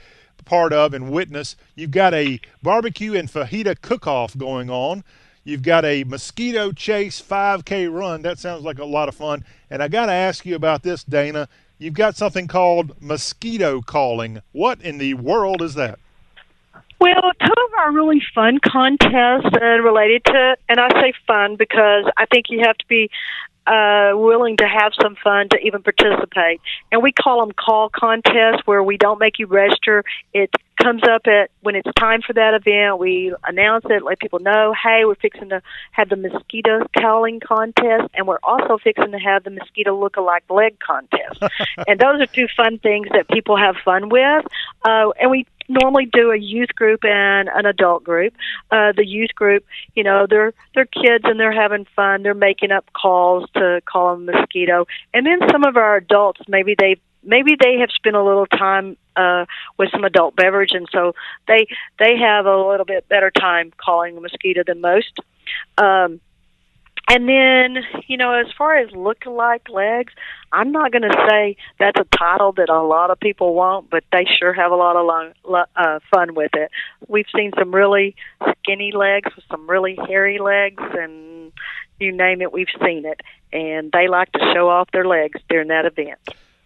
part of and witness. You've got a barbecue and fajita cook off going on. You've got a mosquito chase 5K run. That sounds like a lot of fun. And I got to ask you about this, Dana. You've got something called mosquito calling. What in the world is that? Well, two of our really fun contests uh, related to, and I say fun because I think you have to be uh, willing to have some fun to even participate. And we call them call contests where we don't make you register. It comes up at when it's time for that event. We announce it, let people know, hey, we're fixing to have the mosquito calling contest, and we're also fixing to have the mosquito look-alike leg contest. *laughs* and those are two fun things that people have fun with. Uh, and we normally do a youth group and an adult group. Uh, the youth group, you know, they're they're kids and they're having fun. They're making up calls to call a mosquito. And then some of our adults, maybe they maybe they have spent a little time uh with some adult beverage and so they they have a little bit better time calling a mosquito than most um and then, you know, as far as look-alike legs, I'm not going to say that's a title that a lot of people want, but they sure have a lot of long, uh, fun with it. We've seen some really skinny legs with some really hairy legs, and you name it, we've seen it. And they like to show off their legs during that event.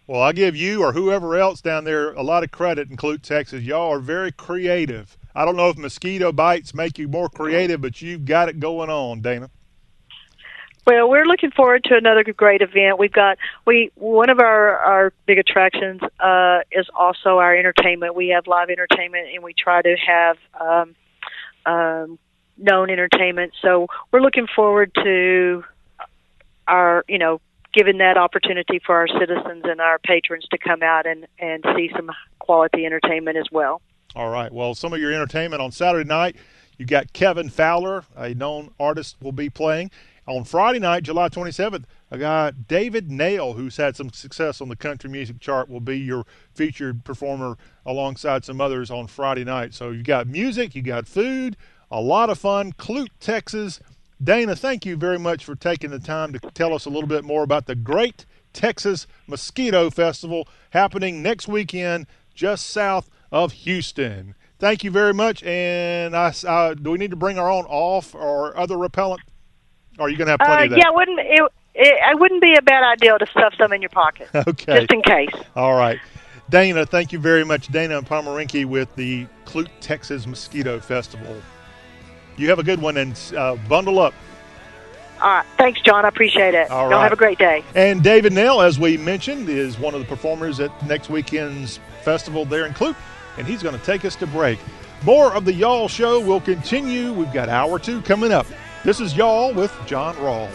Well, I give you or whoever else down there a lot of credit in Clute, Texas. Y'all are very creative. I don't know if mosquito bites make you more creative, but you've got it going on, Dana. Well, we're looking forward to another great event. We've got we one of our our big attractions uh, is also our entertainment. We have live entertainment, and we try to have um, um, known entertainment. So we're looking forward to our you know giving that opportunity for our citizens and our patrons to come out and and see some quality entertainment as well. All right. Well, some of your entertainment on Saturday night, you got Kevin Fowler, a known artist, will be playing. On Friday night, July 27th, a guy, David Nail, who's had some success on the country music chart, will be your featured performer alongside some others on Friday night. So you've got music, you've got food, a lot of fun. Clute, Texas. Dana, thank you very much for taking the time to tell us a little bit more about the Great Texas Mosquito Festival happening next weekend just south of Houston. Thank you very much. And I, uh, do we need to bring our own off or other repellent? Or are you going to have plenty uh, of that? Yeah, it wouldn't it, it, it wouldn't be a bad idea to stuff some in your pocket. *laughs* Okay. Just in case. All right. Dana, thank you very much. Dana and Pomerenke with the Clute, Texas Mosquito Festival. You have a good one and uh, bundle up. All right. Thanks, John. I appreciate it. All Y'all right. have a great day. And David Nail, as we mentioned, is one of the performers at next weekend's festival there in Clute, and he's going to take us to break. More of the Y'all Show will continue. We've got hour two coming up. This is Y'all with John Rawl.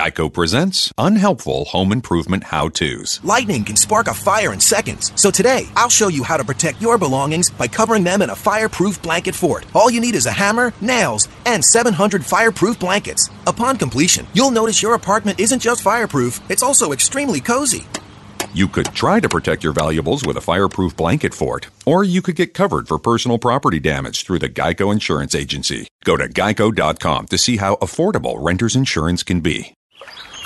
Geico presents Unhelpful Home Improvement How To's. Lightning can spark a fire in seconds. So today, I'll show you how to protect your belongings by covering them in a fireproof blanket fort. All you need is a hammer, nails, and 700 fireproof blankets. Upon completion, you'll notice your apartment isn't just fireproof, it's also extremely cozy. You could try to protect your valuables with a fireproof blanket fort, or you could get covered for personal property damage through the Geico Insurance Agency. Go to geico.com to see how affordable renter's insurance can be.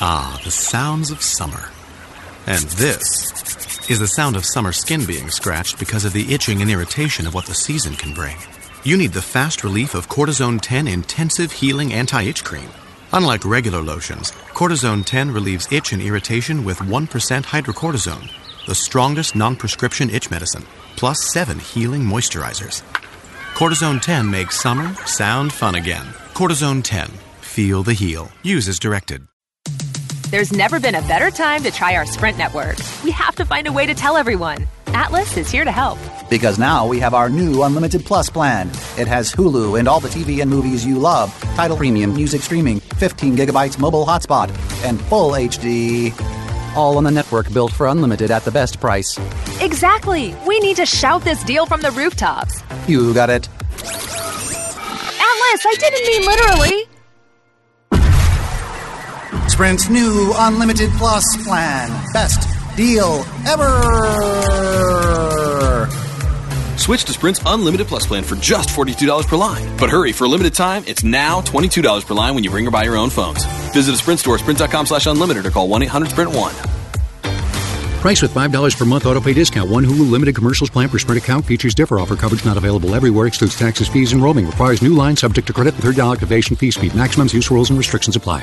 Ah, the sounds of summer. And this is the sound of summer skin being scratched because of the itching and irritation of what the season can bring. You need the fast relief of Cortizone 10 Intensive Healing Anti Itch Cream. Unlike regular lotions, Cortizone 10 relieves itch and irritation with 1% hydrocortisone, the strongest non prescription itch medicine, plus 7 healing moisturizers. Cortizone 10 makes summer sound fun again. Cortizone 10. Feel the heal. Use as directed. There's never been a better time to try our Sprint network. We have to find a way to tell everyone. Atlas is here to help. Because now we have our new Unlimited Plus plan. It has Hulu and all the TV and movies you love, Tidal premium, music streaming, 15 gigabytes mobile hotspot, and full HD. All on the network built for unlimited at the best price. Exactly. We need to shout this deal from the rooftops. You got it. Atlas, I didn't mean literally. Sprint's new Unlimited Plus plan. Best deal ever. Switch to Sprint's Unlimited Plus plan for just $42 per line. But hurry, for a limited time, it's now $22 per line when you bring or buy your own phones. Visit a Sprint store, sprint.com slash unlimited, or call 1-800-SPRINT-1. Price with $5 per month auto pay discount. One Hulu limited commercials plan per Sprint account. Features differ. Offer coverage not available everywhere. Excludes taxes, fees, and roaming. Requires new line subject to credit and third dial activation fee speed. Maximums, use rules, and restrictions apply.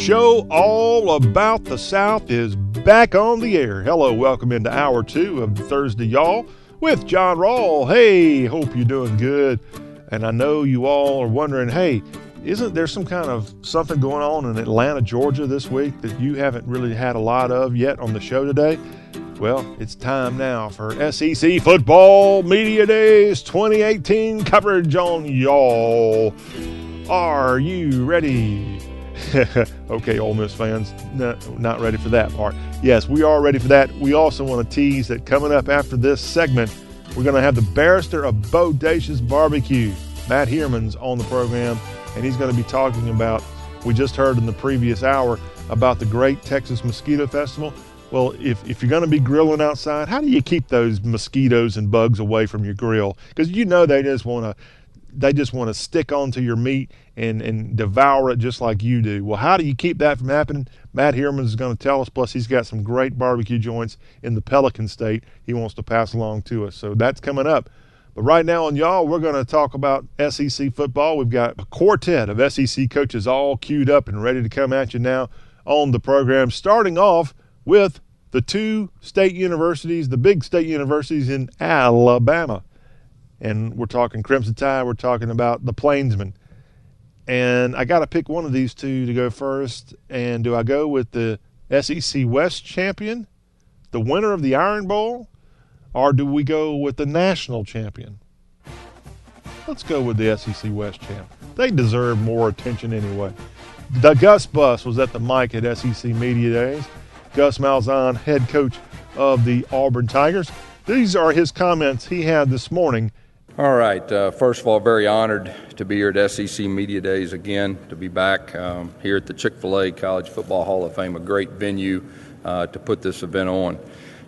Show all about the South is back on the air. Hello, welcome into hour two of Thursday, y'all, with John Rawl. Hey, hope you're doing good. And I know you all are wondering, hey, isn't there some kind of something going on in Atlanta, Georgia this week that you haven't really had a lot of yet on the show today? Well, it's time now for SEC Football Media Days 2018 coverage on y'all. Are you ready? *laughs* okay, Ole Miss fans, no, not ready for that part. Yes, we are ready for that. We also want to tease that coming up after this segment, we're going to have the barrister of Bodacious Barbecue, Matt Heerman's on the program, and he's going to be talking about, we just heard in the previous hour, about the Great Texas Mosquito Festival. Well, if, if you're going to be grilling outside, how do you keep those mosquitoes and bugs away from your grill? Because you know they just want to they just want to stick onto your meat and, and devour it just like you do. Well, how do you keep that from happening? Matt Heerman is going to tell us. Plus, he's got some great barbecue joints in the Pelican State he wants to pass along to us. So that's coming up. But right now on y'all, we're going to talk about SEC football. We've got a quartet of SEC coaches all queued up and ready to come at you now on the program, starting off with the two state universities, the big state universities in Alabama and we're talking Crimson Tide, we're talking about the Plainsmen. And I got to pick one of these two to go first. And do I go with the SEC West champion, the winner of the Iron Bowl, or do we go with the national champion? Let's go with the SEC West champ. They deserve more attention anyway. The Gus Bus was at the mic at SEC Media Days. Gus Malzahn, head coach of the Auburn Tigers. These are his comments he had this morning all right. Uh, first of all, very honored to be here at SEC Media Days again, to be back um, here at the Chick fil A College Football Hall of Fame, a great venue uh, to put this event on.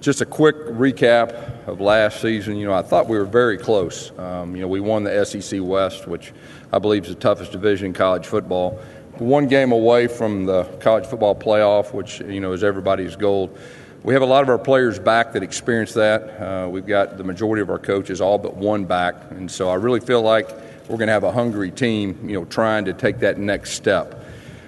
Just a quick recap of last season. You know, I thought we were very close. Um, you know, we won the SEC West, which I believe is the toughest division in college football. One game away from the college football playoff, which, you know, is everybody's goal. We have a lot of our players back that experience that. Uh, we've got the majority of our coaches all but one back, and so I really feel like we're going to have a hungry team, you know, trying to take that next step.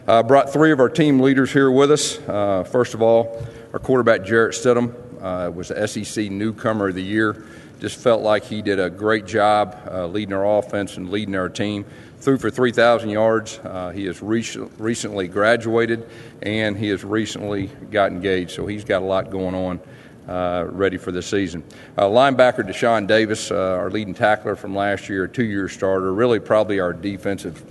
I uh, brought three of our team leaders here with us. Uh, first of all, our quarterback Jarrett Stidham uh, was the SEC Newcomer of the Year. Just felt like he did a great job uh, leading our offense and leading our team threw for 3,000 yards. Uh, he has re- recently graduated and he has recently got engaged, so he's got a lot going on. Uh, ready for the season. Uh, linebacker Deshaun Davis, uh, our leading tackler from last year, two year starter, really probably our defensive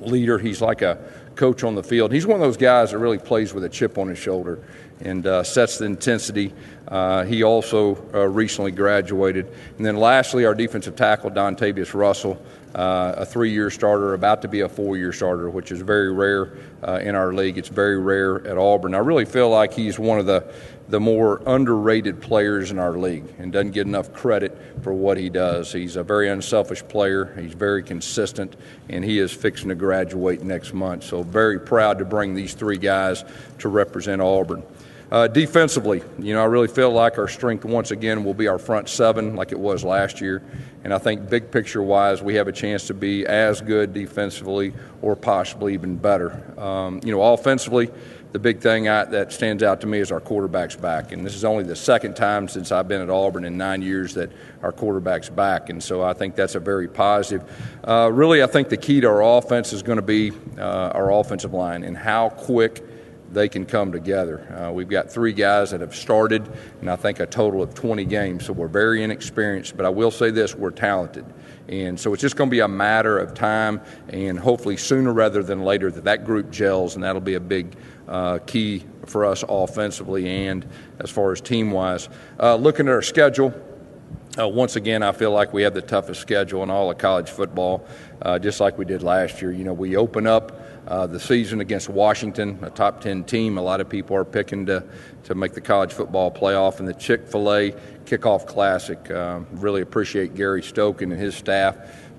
leader. He's like a coach on the field. He's one of those guys that really plays with a chip on his shoulder and uh, sets the intensity. Uh, he also uh, recently graduated. And then lastly, our defensive tackle, Dontavius Russell uh, a three year starter, about to be a four year starter, which is very rare uh, in our league. It's very rare at Auburn. I really feel like he's one of the, the more underrated players in our league and doesn't get enough credit for what he does. He's a very unselfish player, he's very consistent, and he is fixing to graduate next month. So, very proud to bring these three guys to represent Auburn. Uh, defensively, you know, I really feel like our strength once again will be our front seven, like it was last year. And I think big picture wise, we have a chance to be as good defensively or possibly even better. Um, you know, offensively, the big thing I, that stands out to me is our quarterback's back. And this is only the second time since I've been at Auburn in nine years that our quarterback's back. And so I think that's a very positive. Uh, really, I think the key to our offense is going to be uh, our offensive line and how quick they can come together. Uh, we've got three guys that have started, and I think a total of 20 games, so we're very inexperienced. But I will say this we're talented. And so it's just going to be a matter of time, and hopefully sooner rather than later that that group gels, and that'll be a big uh, key for us offensively and as far as team wise. Uh, looking at our schedule, uh, once again, I feel like we have the toughest schedule in all of college football, uh, just like we did last year. You know, we open up uh, the season against Washington, a top 10 team. A lot of people are picking to, to make the college football playoff. And the Chick fil A Kickoff Classic. Uh, really appreciate Gary Stokan and his staff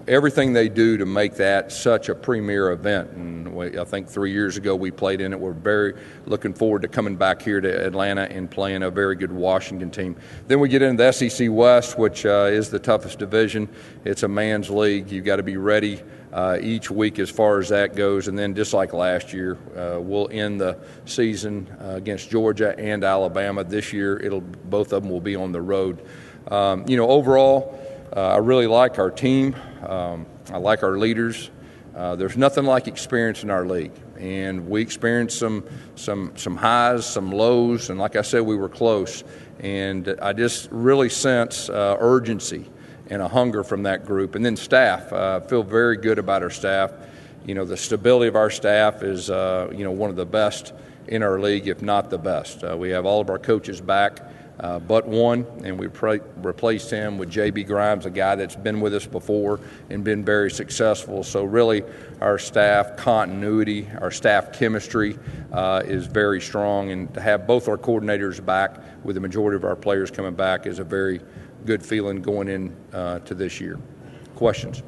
everything they do to make that such a premier event. And we, I think three years ago we played in it. We're very looking forward to coming back here to Atlanta and playing a very good Washington team. Then we get into the SEC West, which uh, is the toughest division. It's a man's league. You've got to be ready. Uh, each week, as far as that goes, and then just like last year, uh, we'll end the season uh, against Georgia and Alabama. This year, it'll both of them will be on the road. Um, you know, overall, uh, I really like our team. Um, I like our leaders. Uh, there's nothing like experience in our league, and we experienced some some some highs, some lows, and like I said, we were close. And I just really sense uh, urgency and a hunger from that group. And then staff, uh, feel very good about our staff. You know, the stability of our staff is uh, you know one of the best in our league, if not the best. Uh, we have all of our coaches back uh, but one, and we pre- replaced him with J.B. Grimes, a guy that's been with us before and been very successful. So, really, our staff continuity, our staff chemistry uh, is very strong, and to have both our coordinators back with the majority of our players coming back is a very good feeling going in uh, to this year. Questions?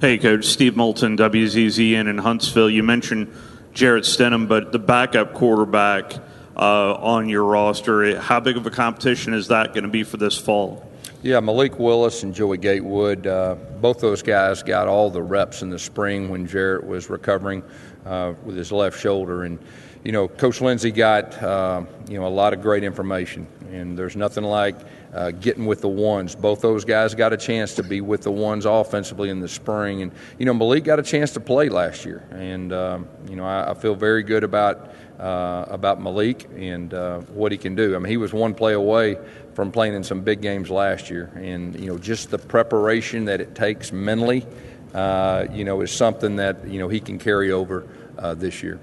Hey, Coach. Steve Moulton, WZZN in Huntsville. You mentioned Jarrett Stidham, but the backup quarterback uh, on your roster. How big of a competition is that going to be for this fall? Yeah, Malik Willis and Joey Gatewood, uh, both those guys got all the reps in the spring when Jarrett was recovering uh, with his left shoulder. And, you know, Coach Lindsey got, uh, you know, a lot of great information. And there's nothing like uh, getting with the ones. Both those guys got a chance to be with the ones offensively in the spring. And, you know, Malik got a chance to play last year. And, um, you know, I, I feel very good about uh, about Malik and uh, what he can do. I mean, he was one play away from playing in some big games last year, and you know, just the preparation that it takes mentally, uh, you know, is something that you know he can carry over uh, this year.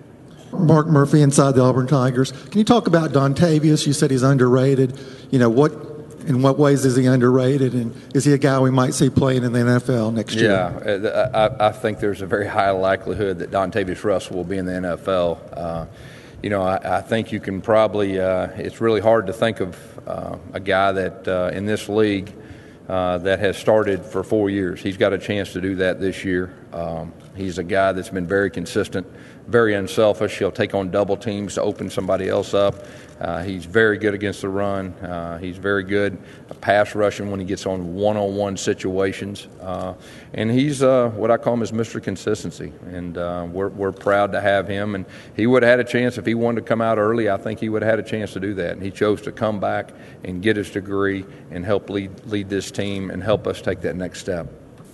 Mark Murphy inside the Auburn Tigers. Can you talk about Dontavius? You said he's underrated. You know what? In what ways is he underrated, and is he a guy we might see playing in the NFL next year? Yeah, uh, I, I think there's a very high likelihood that Dontavius Russell will be in the NFL. Uh, you know, I, I, think you can probably, uh, it's really hard to think of uh, a guy that uh, in this league uh, that has started for four years. He's got a chance to do that this year. Um, he's a guy that's been very consistent, very unselfish. He'll take on double teams to open somebody else up. Uh, he's very good against the run. Uh, he's very good pass rushing when he gets on one-on-one situations, uh, and he's uh, what I call him is Mr. Consistency. And uh, we're we're proud to have him. And he would have had a chance if he wanted to come out early. I think he would have had a chance to do that. And he chose to come back and get his degree and help lead lead this team and help us take that next step.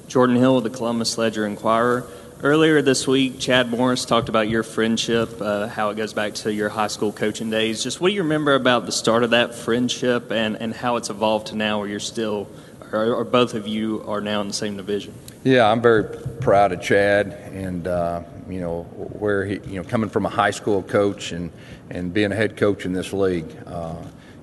Jordan Hill with the Columbus Ledger Enquirer. Earlier this week, Chad Morris talked about your friendship, uh, how it goes back to your high school coaching days. Just what do you remember about the start of that friendship and, and how it's evolved to now where you're still, or, or both of you are now in the same division? Yeah, I'm very proud of Chad and, uh, you know, where he, you know, coming from a high school coach and, and being a head coach in this league. Uh,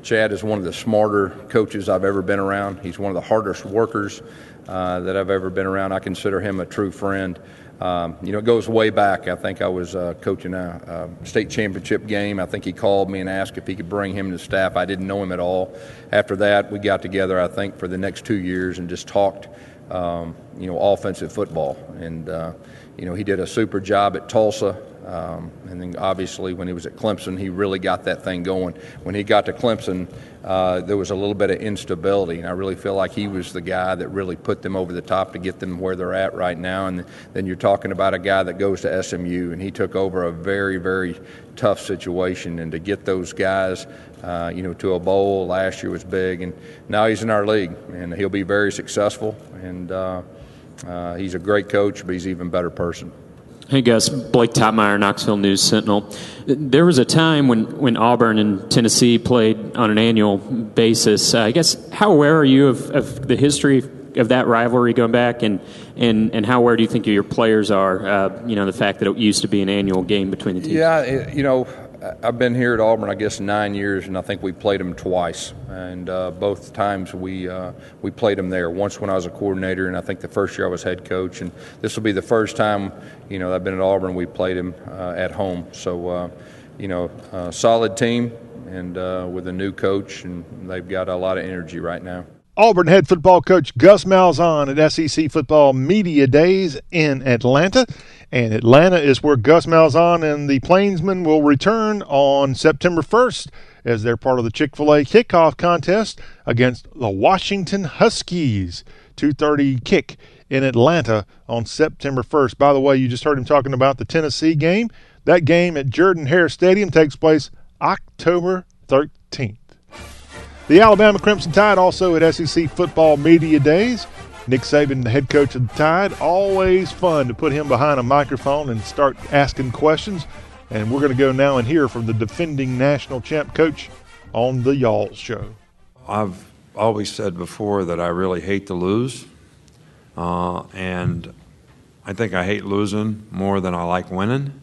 Chad is one of the smarter coaches I've ever been around. He's one of the hardest workers uh, that I've ever been around. I consider him a true friend. Um, you know, it goes way back. I think I was uh, coaching a, a, state championship game. I think he called me and asked if he could bring him to staff. I didn't know him at all. After that, we got together, I think, for the next two years and just talked, um, you know, offensive football. And, uh, you know, he did a super job at Tulsa. Um, and then obviously when he was at Clemson, he really got that thing going. When he got to Clemson, uh, there was a little bit of instability, and I really feel like he was the guy that really put them over the top to get them where they're at right now. And then you're talking about a guy that goes to SMU, and he took over a very, very tough situation, and to get those guys, uh, you know, to a bowl last year was big, and now he's in our league, and he'll be very successful, and uh, uh he's a great coach, but he's an even better person. Hey guys, Blake Toppmeyer, Knoxville News Sentinel. There was a time when, when Auburn and Tennessee played on an annual basis. Uh, I guess how aware are you of, of, the history of that rivalry going back, and, and, and how aware do you think your players are? Uh, you know, the fact that it used to be an annual game between the teams. Yeah, you know, I've been here at Auburn, I guess, nine years, and I think we played them twice. And uh, both times we uh, we played them there. Once when I was a coordinator, and I think the first year I was head coach. And this will be the first time, you know, I've been at Auburn. We played them uh, at home. So, uh, you know, a solid team, and uh, with a new coach, and they've got a lot of energy right now. Auburn head football coach Gus Malzahn at SEC Football Media Days in Atlanta. And Atlanta is where Gus Malzahn and the Plainsmen will return on September 1st as they're part of the Chick fil A kickoff contest against the Washington Huskies. 2.30 kick in Atlanta on September 1st. By the way, you just heard him talking about the Tennessee game. That game at Jordan Hare Stadium takes place October 13th. The Alabama Crimson Tide also at SEC Football Media Days. Nick Saban, the head coach of the Tide, always fun to put him behind a microphone and start asking questions. And we're going to go now and hear from the defending national champ coach on the Y'all Show. I've always said before that I really hate to lose. Uh, and I think I hate losing more than I like winning.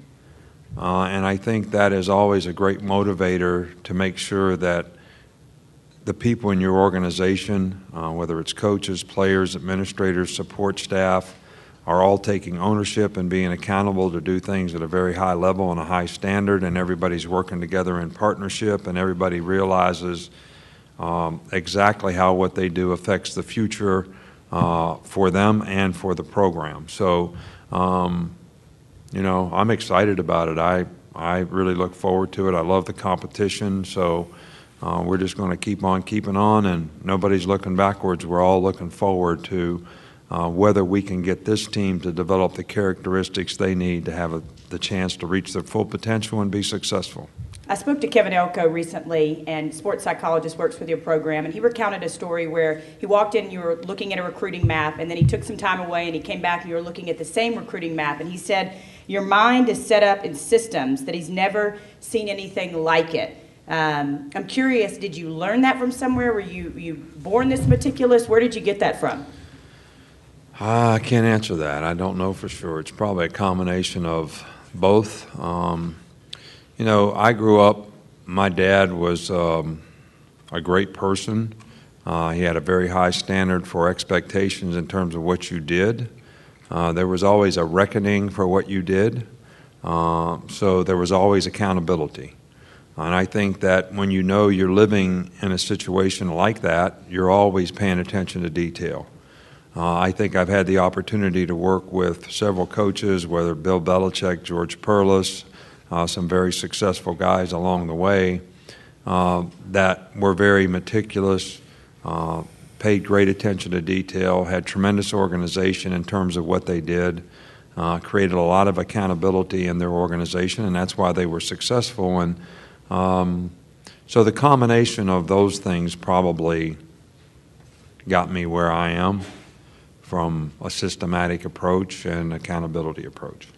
Uh, and I think that is always a great motivator to make sure that the people in your organization, uh, whether it's coaches, players, administrators, support staff, are all taking ownership and being accountable to do things at a very high level and a high standard, and everybody's working together in partnership, and everybody realizes um, exactly how what they do affects the future uh, for them and for the program. So, um, you know, I'm excited about it. I I really look forward to it. I love the competition. So. Uh, we're just going to keep on keeping on, and nobody's looking backwards. We're all looking forward to uh, whether we can get this team to develop the characteristics they need to have a, the chance to reach their full potential and be successful. I spoke to Kevin Elko recently, and sports psychologist works with your program, and he recounted a story where he walked in, you were looking at a recruiting map, and then he took some time away, and he came back, and you were looking at the same recruiting map, and he said your mind is set up in systems that he's never seen anything like it. Um, I'm curious, did you learn that from somewhere? Were you you born this meticulous? Where did you get that from? Uh, I can't answer that. I don't know for sure. It's probably a combination of both. Um, you know, I grew up, my dad was um, a great person. Uh, he had a very high standard for expectations in terms of what you did. Uh, there was always a reckoning for what you did. Uh, so there was always accountability. And I think that when you know you're living in a situation like that, you're always paying attention to detail. Uh, I think I've had the opportunity to work with several coaches, whether Bill Belichick, George Perles, uh, some very successful guys along the way uh, that were very meticulous, uh, paid great attention to detail, had tremendous organization in terms of what they did, uh, created a lot of accountability in their organization, and that's why they were successful. And um, so the combination of those things probably got me where I am from a systematic approach and accountability approach.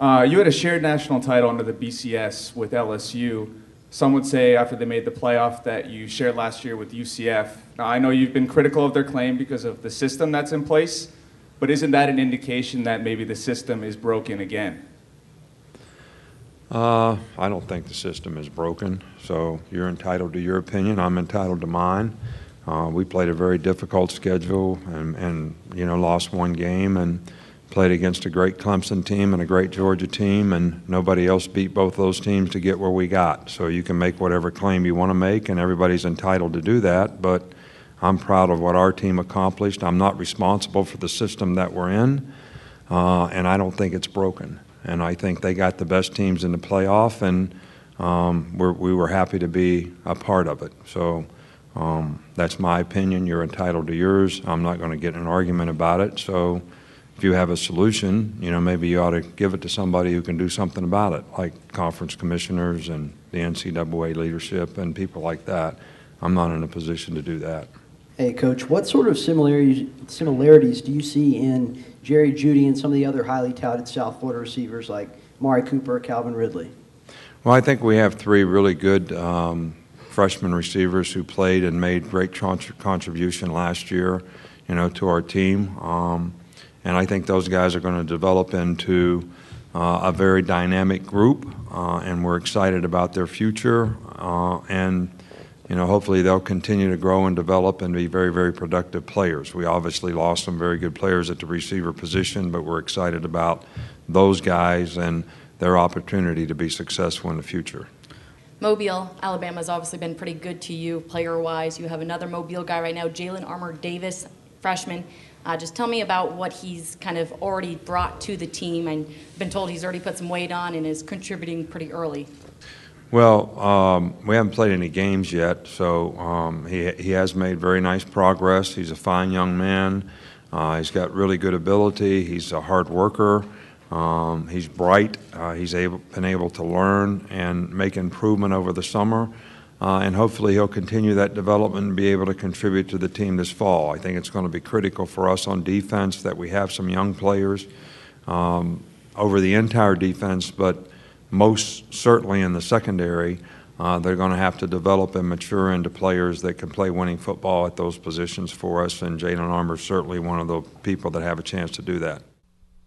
Uh, you had a shared national title under the BCS with LSU. Some would say after they made the playoff that you shared last year with UCF. Now, I know you've been critical of their claim because of the system that's in place, but isn't that an indication that maybe the system is broken again? Uh, I don't think the system is broken, so you're entitled to your opinion. I'm entitled to mine. Uh, we played a very difficult schedule and, and, you know, lost one game and played against a great Clemson team and a great Georgia team, and nobody else beat both those teams to get where we got. So you can make whatever claim you want to make, and everybody's entitled to do that. But I'm proud of what our team accomplished. I'm not responsible for the system that we're in, uh, and I don't think it's broken. And I think they got the best teams in the playoff, and um, we're, we were happy to be a part of it. So. Um, that's my opinion. You're entitled to yours. I'm not going to get in an argument about it. So if you have a solution, you know, maybe you ought to give it to somebody who can do something about it, like conference commissioners and the NCAA leadership and people like that. I'm not in a position to do that. Hey, Coach, what sort of similarities, similarities do you see in Jerry Jeudy, and some of the other highly touted South Florida receivers like Mari Cooper, Calvin Ridley? Well, I think we have three really good um, freshman receivers who played and made great contribution last year, you know, to our team. Um, and I think those guys are going to develop into uh, a very dynamic group, uh, and we're excited about their future. Uh, and you know, hopefully they'll continue to grow and develop and be very, very productive players. We obviously lost some very good players at the receiver position, but we're excited about those guys and their opportunity to be successful in the future. Mobile, Alabama has obviously been pretty good to you player wise. You have another Mobile guy right now, Jalen Armour Davis, freshman. Uh, just tell me about what he's kind of already brought to the team. I've been told he's already put some weight on and is contributing pretty early. Well, um, we haven't played any games yet, so um, he, he has made very nice progress. He's a fine young man. Uh, he's got really good ability. He's a hard worker. Um, he's bright. Uh, he's able, been able to learn and make improvement over the summer. Uh, and hopefully he'll continue that development and be able to contribute to the team this fall. I think it's going to be critical for us on defense that we have some young players um, over the entire defense, but most certainly in the secondary. Uh, they're going to have to develop and mature into players that can play winning football at those positions for us, and Jalen Armour is certainly one of the people that have a chance to do that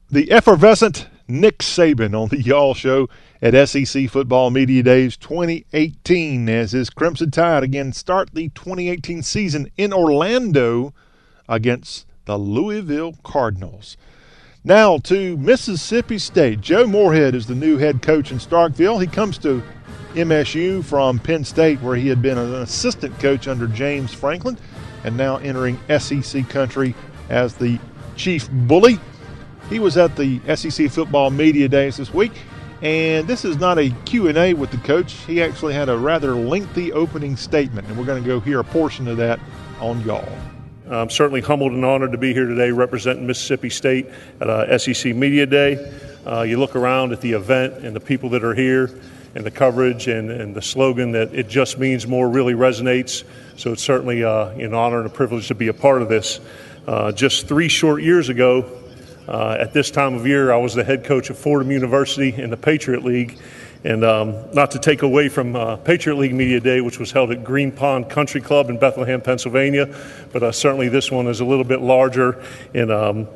the effervescent Nick Saban on the *laughs* Y'all Show at SEC Football Media Days 2018 as his Crimson Tide again start the 2018 season in Orlando against the Louisville Cardinals. Now to Mississippi State. Joe Moorhead is the new head coach in Starkville. He comes to MSU from Penn State, where he had been an assistant coach under James Franklin, and now entering SEC country as the chief bully. He was at the SEC Football Media Days this week, and this is not a Q&A with the coach. He actually had a rather lengthy opening statement, and we're going to go hear a portion of that on y'all. I'm certainly humbled and honored to be here today representing Mississippi State at uh, SEC Media Day. Uh, you look around at the event and the people that are here and the coverage and, and the slogan that it just means more really resonates. So it's certainly uh, an honor and a privilege to be a part of this. Uh, just three short years ago, uh, at this time of year, I was the head coach of Fordham University in the Patriot League. And um, not to take away from uh, Patriot League Media Day, which was held at Green Pond Country Club in Bethlehem, Pennsylvania, but uh, certainly this one is a little bit larger in um,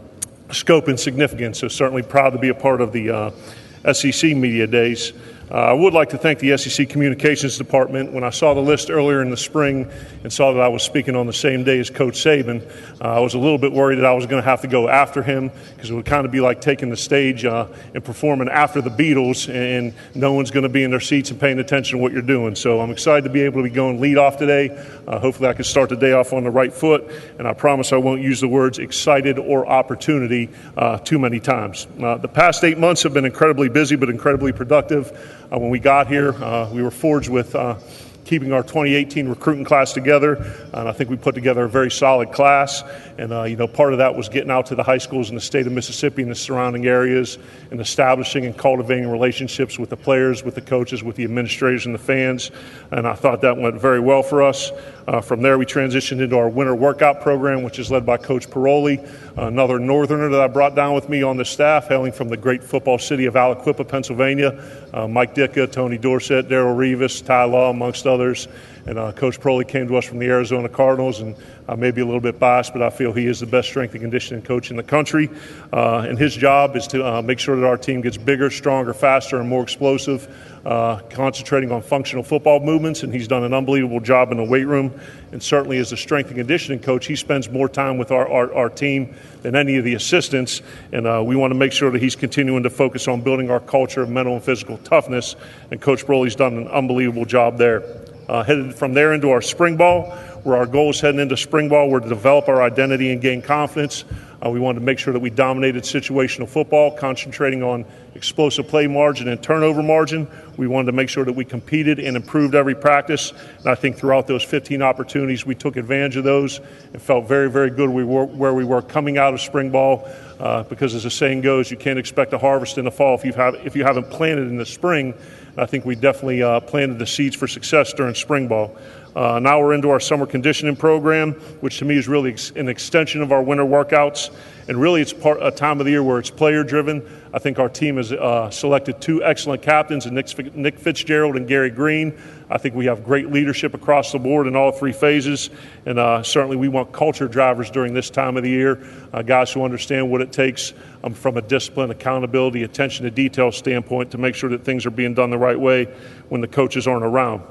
scope and significance. So, certainly proud to be a part of the uh, SEC Media Days. Uh, I would like to thank the SEC Communications Department. When I saw the list earlier in the spring and saw that I was speaking on the same day as Coach Saban, uh, I was a little bit worried that I was going to have to go after him because it would kind of be like taking the stage uh, and performing after the Beatles, and no one's going to be in their seats and paying attention to what you're doing. So I'm excited to be able to be going lead off today. Uh, hopefully, I can start the day off on the right foot, and I promise I won't use the words excited or opportunity uh, too many times. Uh, the past eight months have been incredibly busy but incredibly productive. Uh, when we got here, uh, we were forged with uh, keeping our 2018 recruiting class together. And I think we put together a very solid class. And, uh, you know, part of that was getting out to the high schools in the state of Mississippi and the surrounding areas and establishing and cultivating relationships with the players, with the coaches, with the administrators, and the fans. And I thought that went very well for us. Uh, from there, we transitioned into our winter workout program, which is led by Coach Piroli, another Northerner that I brought down with me on the staff, hailing from the great football city of Aliquippa, Pennsylvania. Uh, Mike Ditka, Tony Dorsett, Darrelle Revis, Ty Law, amongst others. And uh, Coach Piroli came to us from the Arizona Cardinals, and I may be a little bit biased, but I feel he is the best strength and conditioning coach in the country. Uh, and his job is to uh, make sure that our team gets bigger, stronger, faster, and more explosive, uh, concentrating on functional football movements. And he's done an unbelievable job in the weight room. And certainly, as a strength and conditioning coach, he spends more time with our, our, our team than any of the assistants. And uh, we want to make sure that he's continuing to focus on building our culture of mental and physical toughness. And Coach Piroli's done an unbelievable job there. Uh, headed from there into our spring ball, where our goal is heading into spring ball were to develop our identity and gain confidence. Uh, we wanted to make sure that we dominated situational football, concentrating on explosive play margin and turnover margin. We wanted to make sure that we competed and improved every practice. And I think throughout those 15 opportunities, we took advantage of those and felt very, very good we were, where we were coming out of spring ball. Uh, because as the saying goes, you can't expect a harvest in the fall if, you have, if you haven't planted in the spring. I think we definitely uh, planted the seeds for success during spring ball. Uh, now we're into our summer conditioning program, which to me is really ex- an extension of our winter workouts. And really, it's part, a time of the year where it's player driven. I think our team has uh, selected two excellent captains, in Nick, Nick Fitzgerald and Gary Green. I think we have great leadership across the board in all three phases. And uh, certainly, we want culture drivers during this time of the year, uh, guys who understand what it takes um, from a discipline, accountability, attention to detail standpoint to make sure that things are being done the right way when the coaches aren't around.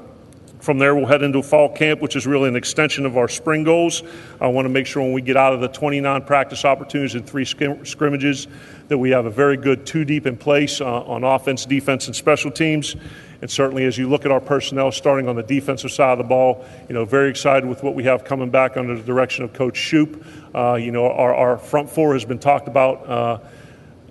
From there, we'll head into fall camp, which is really an extension of our spring goals. I want to make sure when we get out of the 29 practice opportunities and three scrimmages that we have a very good two deep in place uh, on offense, defense, and special teams. And certainly, as you look at our personnel starting on the defensive side of the ball, you know, very excited with what we have coming back under the direction of Coach Shoop. Uh, you know, our, our front four has been talked about. Uh,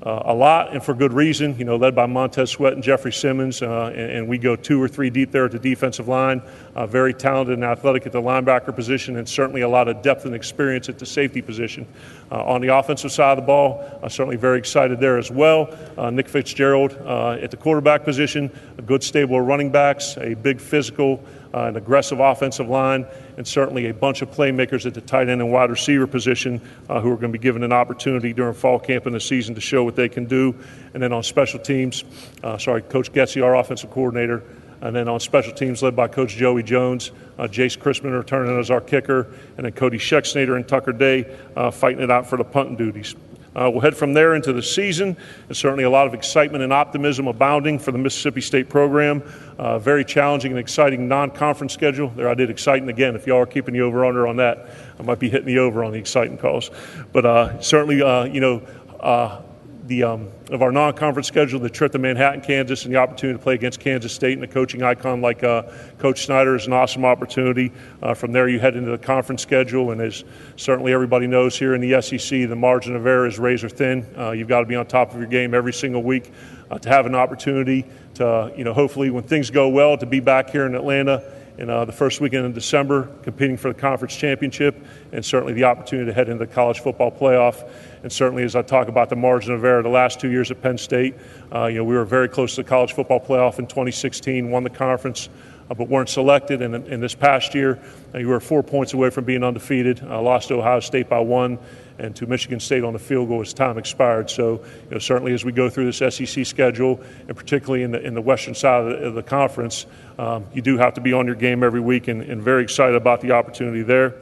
uh, a lot and for good reason, you know, led by Montez Sweat and Jeffrey Simmons. Uh, and, and, we go two or three deep there at the defensive line. Uh, very talented and athletic at the linebacker position, and certainly a lot of depth and experience at the safety position. Uh, on the offensive side of the ball, uh, certainly very excited there as well. Uh, Nick Fitzgerald at the quarterback position, a good stable of running backs, a big physical, an aggressive offensive line, and certainly a bunch of playmakers at the tight end and wide receiver position uh, who are going to be given an opportunity during fall camp in the season to show what they can do. And then on special teams, uh, sorry, Coach Getsy, our offensive coordinator, and then on special teams led by Coach Joey Jones, uh, Jace Christmann returning as our kicker, and then Cody Schexnader and Tucker Day uh, fighting it out for the punting duties. Uh, we'll head from there into the season. There's certainly a lot of excitement and optimism abounding for the Mississippi State program. Uh, very challenging and exciting non conference schedule. There, I did exciting again. If y'all are keeping the over under on that, I might be hitting the over on the exciting calls. But uh, certainly, uh, you know, uh, the, um, of our non-conference schedule, the trip to Manhattan, Kansas, and the opportunity to play against Kansas State and a coaching icon like uh, Coach Snyder is an awesome opportunity. Uh, from there, you head into the conference schedule, and as certainly everybody knows here in the SEC, the margin of error is razor thin. Uh, you've got to be on top of your game every single week uh, to have an opportunity to, you know, hopefully when things go well, to be back here in Atlanta in uh, the first weekend in December, competing for the conference championship, and certainly the opportunity to head into the college football playoff. And certainly, as I talk about the margin of error, the last two years at Penn State, uh, you know, we were very close to the college football playoff in 2016, won the conference. Uh, but weren't selected. And in this past year, uh, you were four points away from being undefeated. Uh, lost to Ohio State by one, and to Michigan State on the field goal as time expired. So, you know, certainly as we go through this SEC schedule, and particularly in the in the western side of the, of the conference, um, you do have to be on your game every week, and, and very excited about the opportunity there.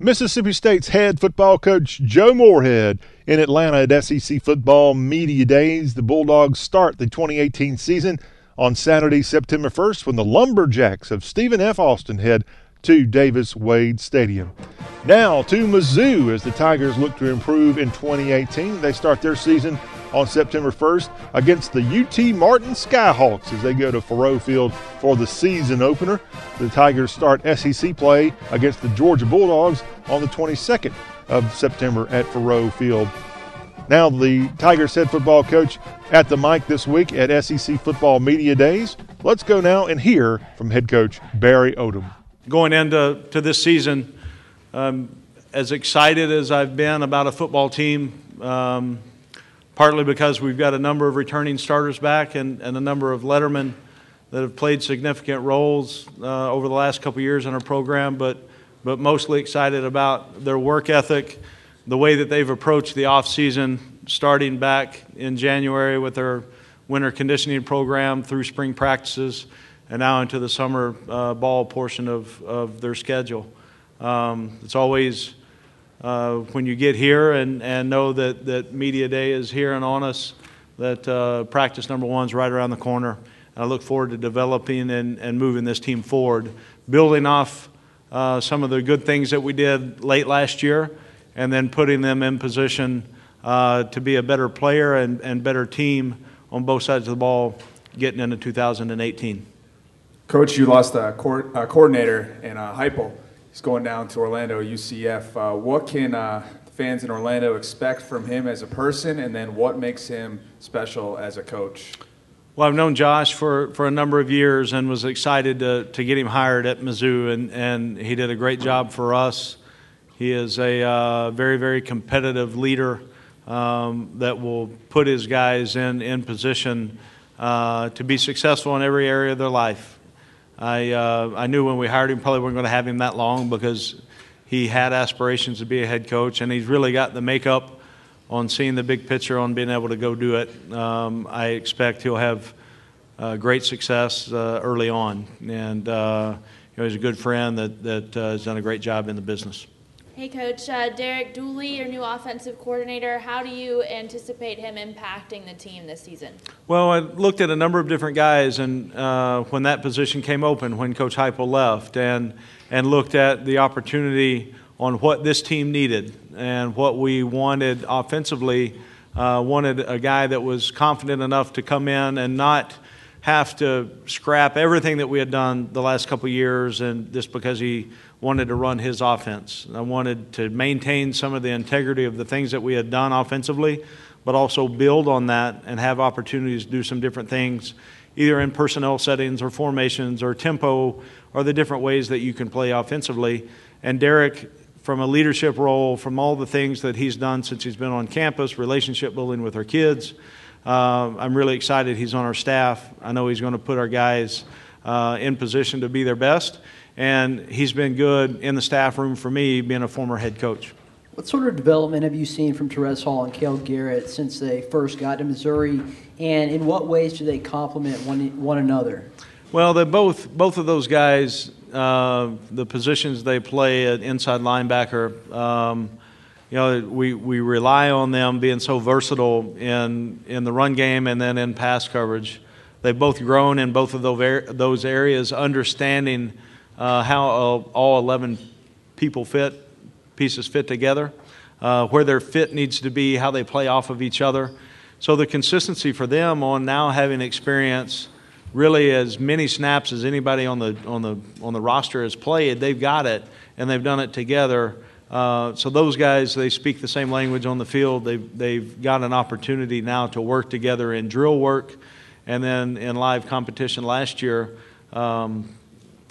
Mississippi State's head football coach Joe Moorhead in Atlanta at SEC Football Media Days. The Bulldogs start the 2018 season on Saturday, September 1st, when the Lumberjacks of Stephen F. Austin head to Davis Wade Stadium. Now to Mizzou as the Tigers look to improve in 2018. They start their season on September 1st against the UT Martin Skyhawks as they go to Faurot Field for the season opener. The Tigers start SEC play against the Georgia Bulldogs on the 22nd of September at Faurot Field. Now, the Tigers head football coach at the mic this week at SEC Football Media Days. Let's go now and hear from head coach Barry Odom. Going into to this season, um, as excited as I've been about a football team, um, partly because we've got a number of returning starters back and, and a number of lettermen that have played significant roles uh, over the last couple years in our program, but, but mostly excited about their work ethic, the way that they've approached the offseason, starting back in January with their winter conditioning program through spring practices and now into the summer uh, ball portion of, of their schedule. Um, it's always uh, when you get here and, and know that, that Media Day is here and on us, that uh, practice number one is right around the corner. I look forward to developing and, and moving this team forward, building off uh, some of the good things that we did late last year, and then putting them in position uh, to be a better player and, and better team on both sides of the ball getting into 2018. Coach, you lost a, co- a coordinator in uh, Heupel. Going down to Orlando UCF. Uh, what can uh, fans in Orlando expect from him as a person, and then what makes him special as a coach? Well, I've known Josh for, for a number of years and was excited to, to get him hired at Mizzou, and, and he did a great job for us. He is a uh, very, very competitive leader um, that will put his guys in, in position uh, to be successful in every area of their life. I, uh, I knew when we hired him, probably weren't going to have him that long because he had aspirations to be a head coach, and he's really got the makeup on seeing the big picture, on being able to go do it. Um, I expect he'll have uh, great success uh, early on, and uh, you know, he's a good friend that, that uh, has done a great job in the business. Hey, Coach. Uh, Derek Dooley, your new offensive coordinator, how do you anticipate him impacting the team this season? Well, I looked at a number of different guys, and uh, when that position came open, when Coach Heupel left, and and looked at the opportunity on what this team needed and what we wanted offensively. Uh, wanted a guy that was confident enough to come in and not have to scrap everything that we had done the last couple years, and just because he wanted to run his offense. I wanted to maintain some of the integrity of the things that we had done offensively, but also build on that and have opportunities to do some different things, either in personnel settings or formations or tempo or the different ways that you can play offensively. And Derek, from a leadership role, from all the things that he's done since he's been on campus, relationship building with our kids, uh, I'm really excited he's on our staff. I know he's going to put our guys uh, in position to be their best and he's been good in the staff room for me, being a former head coach. What sort of development have you seen from Terez Hall and Cale Garrett since they first got to Missouri, and in what ways do they complement one, one another? Well, they both both of those guys, uh, the positions they play at inside linebacker. Um, you know, we, we rely on them being so versatile in in the run game and then in pass coverage. They've both grown in both of those areas, understanding uh, how uh, all 11 people fit, pieces fit together, uh, where their fit needs to be, how they play off of each other. So the consistency for them on now having experience really as many snaps as anybody on the on the on the roster has played, they've got it and they've done it together. Uh, so those guys, they speak the same language on the field. They've they've got an opportunity now to work together in drill work, and then in live competition last year. Um,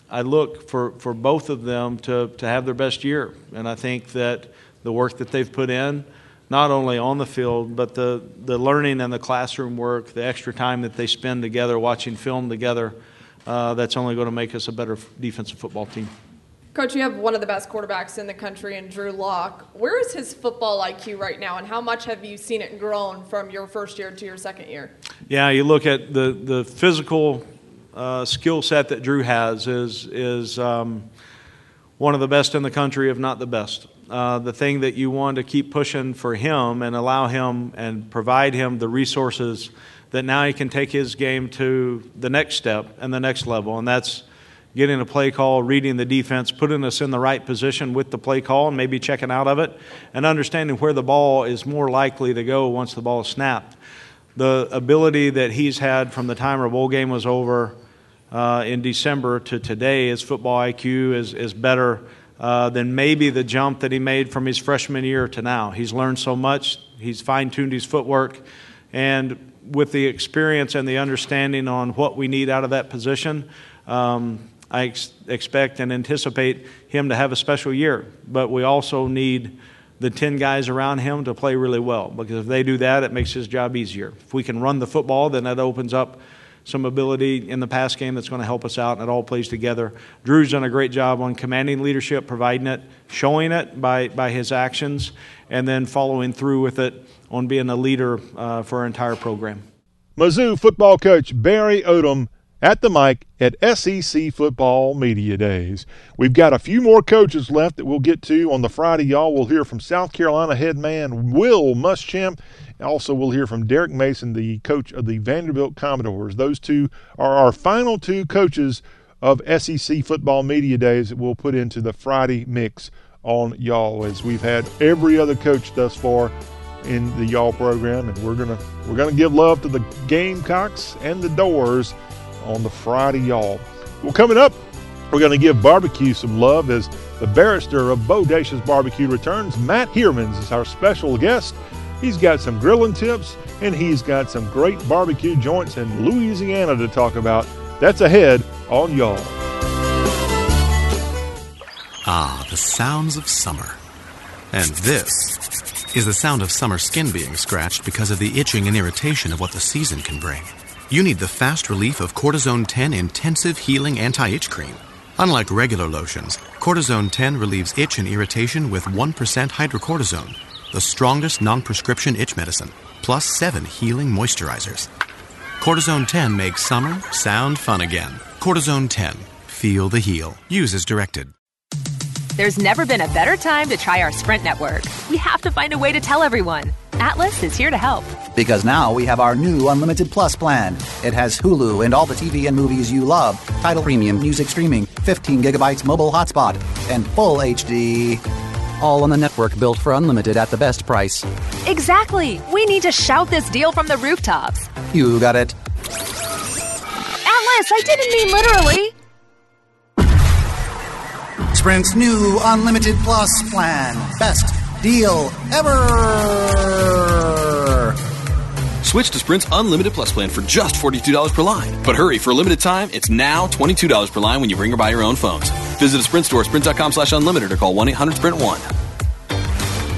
I look for, for both of them to, to have their best year. And I think that the work that they've put in, not only on the field, but the, the learning and the classroom work, the extra time that they spend together watching film together, uh, that's only going to make us a better defensive football team. Coach, you have one of the best quarterbacks in the country in Drew Lock. Where is his football IQ right now, and how much have you seen it grown from your first year to your second year? Yeah, you look at the, the physical uh, skill set that Drew has is, is um, one of the best in the country, if not the best. Uh, the thing that you want to keep pushing for him and allow him and provide him the resources that now he can take his game to the next step and the next level. And that's getting a play call, reading the defense, putting us in the right position with the play call, and maybe checking out of it, and understanding where the ball is more likely to go once the ball is snapped. The ability that he's had from the time our bowl game was over uh, in December to today, his football IQ is, is better uh, than maybe the jump that he made from his freshman year to now. He's learned so much, he's fine tuned his footwork, and with the experience and the understanding on what we need out of that position, um, I ex- expect and anticipate him to have a special year. But we also need the 10 guys around him to play really well because if they do that, it makes his job easier. If we can run the football, then that opens up some ability in the pass game that's going to help us out, and it all plays together. Drew's done a great job on commanding leadership, providing it, showing it by, by his actions, and then following through with it on being a leader uh, for our entire program. Mizzou football coach Barry Odom at the mic at SEC Football Media Days. We've got a few more coaches left that we'll get to on the Friday, y'all. We'll hear from South Carolina head man Will Muschamp also, we'll hear from Derek Mason, the coach of the Vanderbilt Commodores. Those two are our final two coaches of SEC football media days that we'll put into the Friday mix on y'all as we've had every other coach thus far in the y'all program and we're gonna we're gonna give love to the Gamecocks and the Dores on the Friday y'all. Well coming up we're to give barbecue some love as the barrister of Bodacious Barbecue returns. Matt Heermans is our special guest. He's got some grilling tips and he's got some great barbecue joints in Louisiana to talk about. That's ahead on Y'all. Ah, the sounds of summer. And this is the sound of summer skin being scratched because of the itching and irritation of what the season can bring. You need the fast relief of Cortizone 10 Intensive Healing Anti Itch Cream. Unlike regular lotions, Cortizone 10 relieves itch and irritation with 1% hydrocortisone the strongest non prescription itch medicine, plus seven healing moisturizers. Cortizone 10 makes summer sound fun again. Cortizone 10. Feel the heal. Use as directed. There's never been a better time to try our Sprint network. We have to find a way to tell everyone. Atlas is here to help. Because now we have our new Unlimited Plus plan. It has Hulu and all the TV and movies you love, Tidal premium, music streaming, 15 gigabytes mobile hotspot, and full HD. All on the network built for unlimited at the best price. Exactly. We need to shout this deal from the rooftops. You got it. promise, I didn't mean literally. Sprint's new Unlimited Plus plan. Best deal ever. Switch to Sprint's Unlimited Plus plan for just $42 per line. But hurry, for a limited time, it's now $22 per line when you bring or buy your own phones. Visit a Sprint store, sprint.com slash unlimited, or call 1-800-SPRINT1.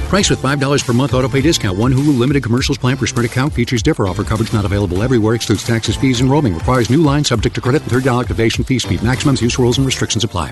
Price with $5 per month auto pay discount. One Hulu limited commercials plan per Sprint account. Features differ. Offer coverage not available everywhere. Excludes taxes, fees, and roaming. Requires new line subject to credit and third dollar activation fee. Speed maximums, use rules, and restrictions apply.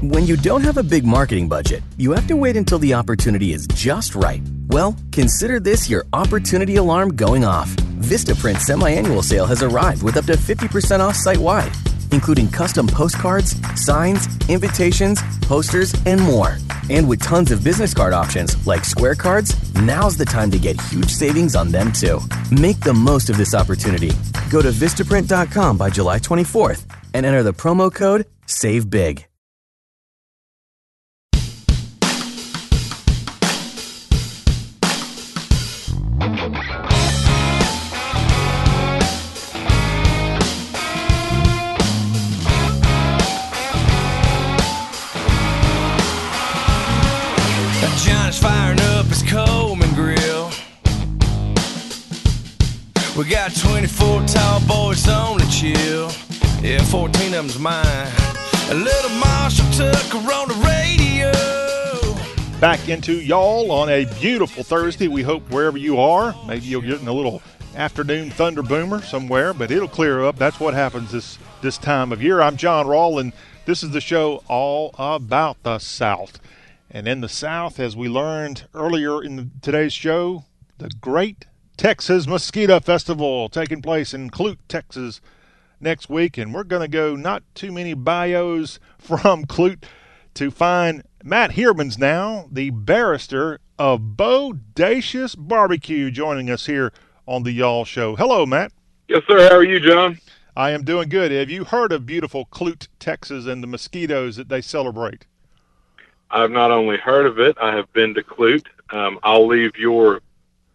When you don't have a big marketing budget, you have to wait until the opportunity is just right. Well, consider this your opportunity alarm going off. Vistaprint semi-annual sale has arrived with up to 50% off site-wide, including custom postcards, signs, invitations, posters, and more. And with tons of business card options like Square cards, now's the time to get huge savings on them too. Make the most of this opportunity. Go to Vistaprint.com by July 24th and enter the promo code SAVEBIG. Firing up his Coleman grill. We got 24 tall boys on the chill. Yeah, 14 of them's mine. A little Marshall Tucker on the radio. Back into y'all on a beautiful Thursday. We hope wherever you are, maybe you'll get in a little afternoon thunder boomer somewhere, but it'll clear up. That's what happens this this time of year. I'm John Rawl, and this is the show all about the South. And in the South, as we learned earlier in today's show, the Great Texas Mosquito Festival taking place in Clute, Texas next week. And we're going to go not too many bios *laughs* from Clute to find Matt Heermans now, the barrister of Bodacious Barbecue, joining us here on the Y'all Show. Hello, Matt. Yes, sir. How are you, John? I am doing good. Have you heard of beautiful Clute, Texas, and the mosquitoes that they celebrate? I've not only heard of it, I have been to Clute. Um, I'll leave your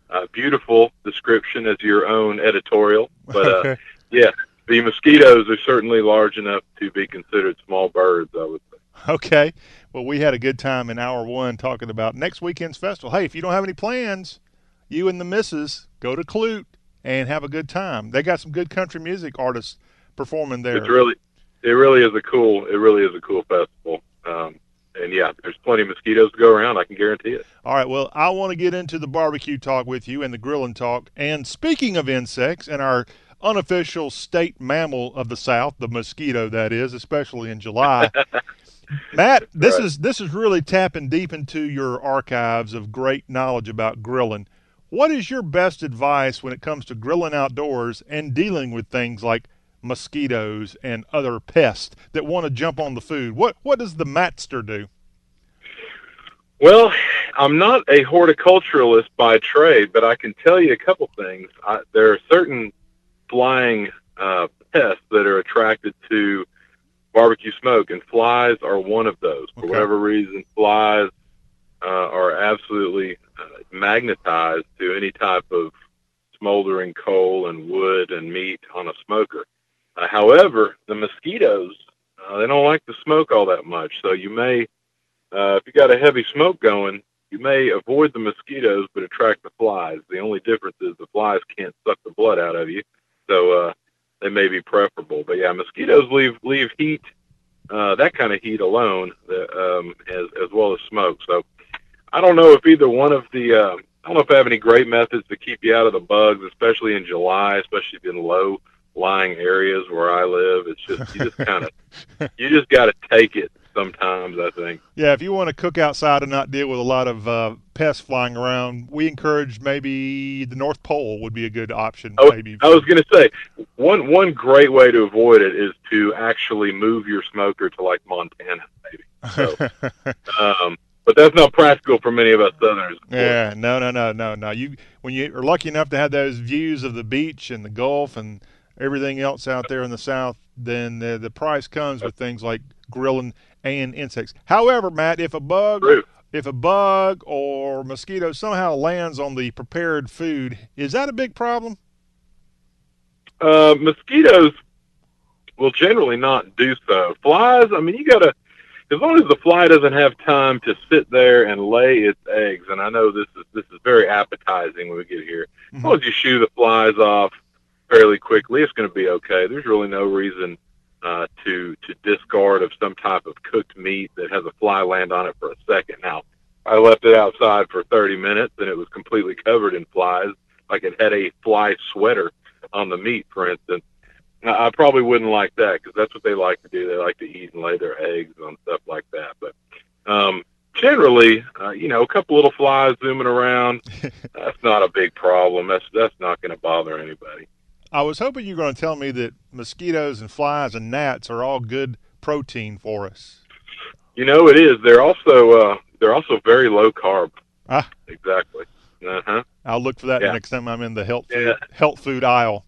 uh, beautiful description as your own editorial. But uh, *laughs* Okay. yeah, the mosquitoes are certainly large enough to be considered small birds, I would say. *laughs* Okay. Well, we had a good time in hour one talking about next weekend's festival. Hey, if you don't have any plans, you and the missus go to Clute and have a good time. They got some good country music artists performing there. It's really, it really is a cool, it really is a cool festival. Um, and yeah, there's plenty of mosquitoes to go around. I can guarantee it. All right. Well, I want to get into the barbecue talk with you and the grilling talk. And speaking of insects and our unofficial state mammal of the South, the mosquito, that is, especially in July. *laughs* Matt, this Right. is this is really tapping deep into your archives of great knowledge about grilling. What is your best advice when it comes to grilling outdoors and dealing with things like mosquitoes and other pests that want to jump on the food? What what does the Matster do? Well, I'm not a horticulturalist by trade, but I can tell you a couple things. I, there are certain flying uh, pests that are attracted to barbecue smoke, and flies are one of those. For whatever reason, flies uh, are absolutely uh, magnetized to any type of smoldering coal and wood and meat on a smoker. Uh, however, the mosquitoes, uh, they don't like the smoke all that much, so you may uh, if you got a heavy smoke going, you may avoid the mosquitoes but attract the flies. The only difference is the flies can't suck the blood out of you, so uh, they may be preferable. But yeah, mosquitoes leave leave heat, uh, that kind of heat alone, um, as as well as smoke. So I don't know if either one of the uh, I don't know if I have any great methods to keep you out of the bugs, especially in July, especially in low lying areas where I live. It's just you just kind of *laughs* you just got to take it sometimes. I think. Yeah, if you want to cook outside and not deal with a lot of uh, pests flying around, we encourage maybe the North Pole would be a good option. I, maybe. I was going to say one one great way to avoid it is to actually move your smoker to like Montana, maybe. So, *laughs* um, but that's not practical for many of us Southerners. Yeah, no, no, no, no, no. You when you are lucky enough to have those views of the beach and the Gulf and everything else out there in the South, then the, the price comes with things like grilling and insects. However, Matt, if a bug, if a bug or mosquito somehow lands on the prepared food, is that a big problem? Uh, mosquitoes will generally not do so. Flies, I mean, you got to as long as the fly doesn't have time to sit there and lay its eggs, and I know this is this is very appetizing when we get here. Mm-hmm. As long as you shoo the flies off fairly quickly, it's going to be okay. There's really no reason uh, to to discard of some type of cooked meat that has a fly land on it for a second. Now, I left it outside for 30 minutes and it was completely covered in flies, like it had a fly sweater on the meat, for instance. I probably wouldn't like that because that's what they like to do. They like to eat and lay their eggs on stuff like that. But um, generally, uh, you know, a couple little flies zooming around, *laughs* that's not a big problem. That's that's not going to bother anybody. I was hoping you were going to tell me that mosquitoes and flies and gnats are all good protein for us. You know, it is. They're also uh, they're also very low carb. Ah, exactly. Uh huh. I'll look for that yeah. next time I'm in the health food, yeah. health food aisle.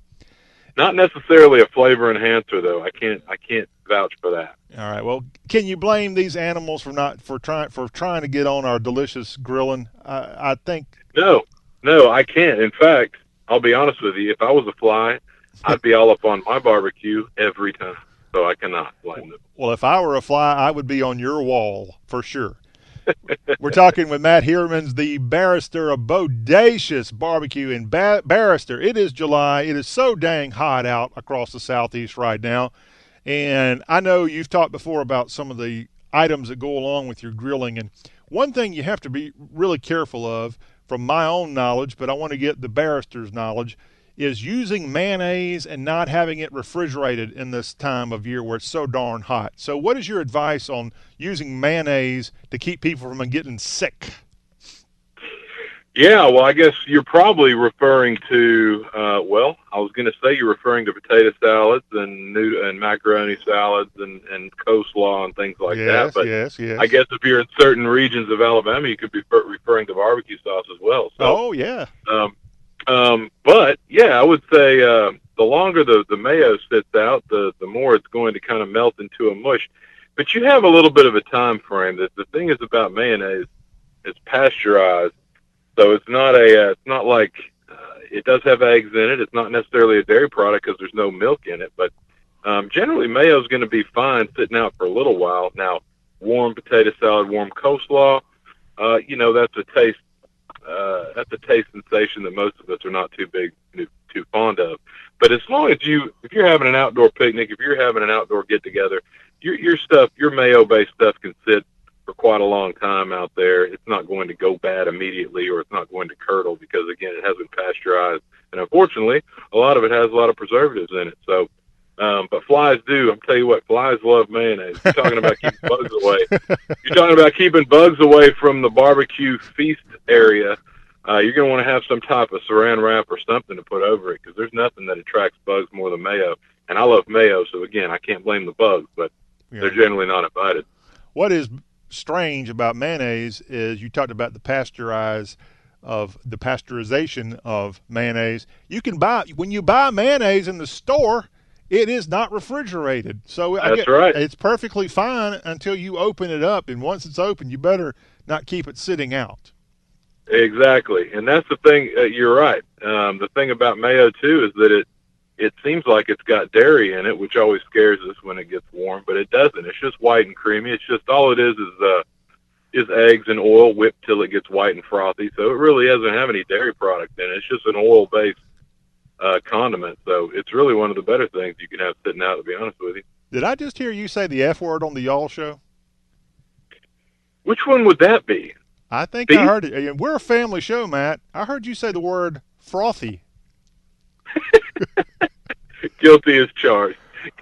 Not necessarily a flavor enhancer, though. I can't I can't vouch for that. All right. Well, can you blame these animals for not for trying for trying to get on our delicious grilling? I, I think no, no, I can't. In fact, I'll be honest with you. If I was a fly, *laughs* I'd be all up on my barbecue every time. So I cannot blame them. Well, if I were a fly, I would be on your wall for sure. *laughs* We're talking with Matt Heuermans, the barrister of Bodacious Barbecue in ba- Barrister. It is July. It is so dang hot out across the southeast right now. And I know you've talked before about some of the items that go along with your grilling. And one thing you have to be really careful of, from my own knowledge, but I want to get the barrister's knowledge, is using mayonnaise and not having it refrigerated in this time of year where it's so darn hot. So, what is your advice on using mayonnaise to keep people from getting sick? Yeah, well, I guess you're probably referring to. Uh, well, I was going to say you're referring to potato salads and noodle and macaroni salads and and coleslaw and things like yes, that. But yes, yes. I guess if you're in certain regions of Alabama, you could be referring to barbecue sauce as well. So, oh yeah. Um, um, but yeah, I would say uh, the longer the the mayo sits out, the the more it's going to kind of melt into a mush. But you have a little bit of a time frame. That the thing is about mayonnaise, it's pasteurized, so it's not a uh, it's not like uh, it does have eggs in it. It's not necessarily a dairy product because there's no milk in it. But um, generally, mayo is going to be fine sitting out for a little while. Now, warm potato salad, warm coleslaw, uh, you know that's a taste uh, that's a taste sensation that most of us are not too big, too fond of. But as long as you, if you're having an outdoor picnic, if you're having an outdoor get together, your your stuff, your mayo based stuff can sit for quite a long time out there. It's not going to go bad immediately, or it's not going to curdle because again, it hasn't pasteurized, and unfortunately, a lot of it has a lot of preservatives in it. So. Um, but flies do. I'm tell you what, flies love mayonnaise. You're talking about keeping *laughs* bugs away. You're talking about keeping bugs away from the barbecue feast area, uh, you're going to want to have some type of saran wrap or something to put over it because there's nothing that attracts bugs more than mayo. And I love mayo, so again, I can't blame the bugs, but yeah. they're generally not invited. What is strange about mayonnaise is you talked about the pasteurized of the pasteurization of mayonnaise. You can buy when you buy mayonnaise in the store, it is not refrigerated. So that's get, right. It's perfectly fine until you open it up, and once it's open, you better not keep it sitting out. Exactly, and that's the thing. Uh, you're right. Um, the thing about mayo too is that it it seems like it's got dairy in it, which always scares us when it gets warm, but it doesn't. It's just white and creamy. It's just all it is is uh, is eggs and oil whipped till it gets white and frothy. So it really doesn't have any dairy product in it. It's just an oil based uh, condiment. So it's really one of the better things you can have sitting out. To be honest with you. Did I just hear you say the F word on the Y'all show? Which one would that be? I think Beef? I heard it. We're a family show, Matt. I heard you say the word frothy. *laughs* *laughs* Guilty as charged.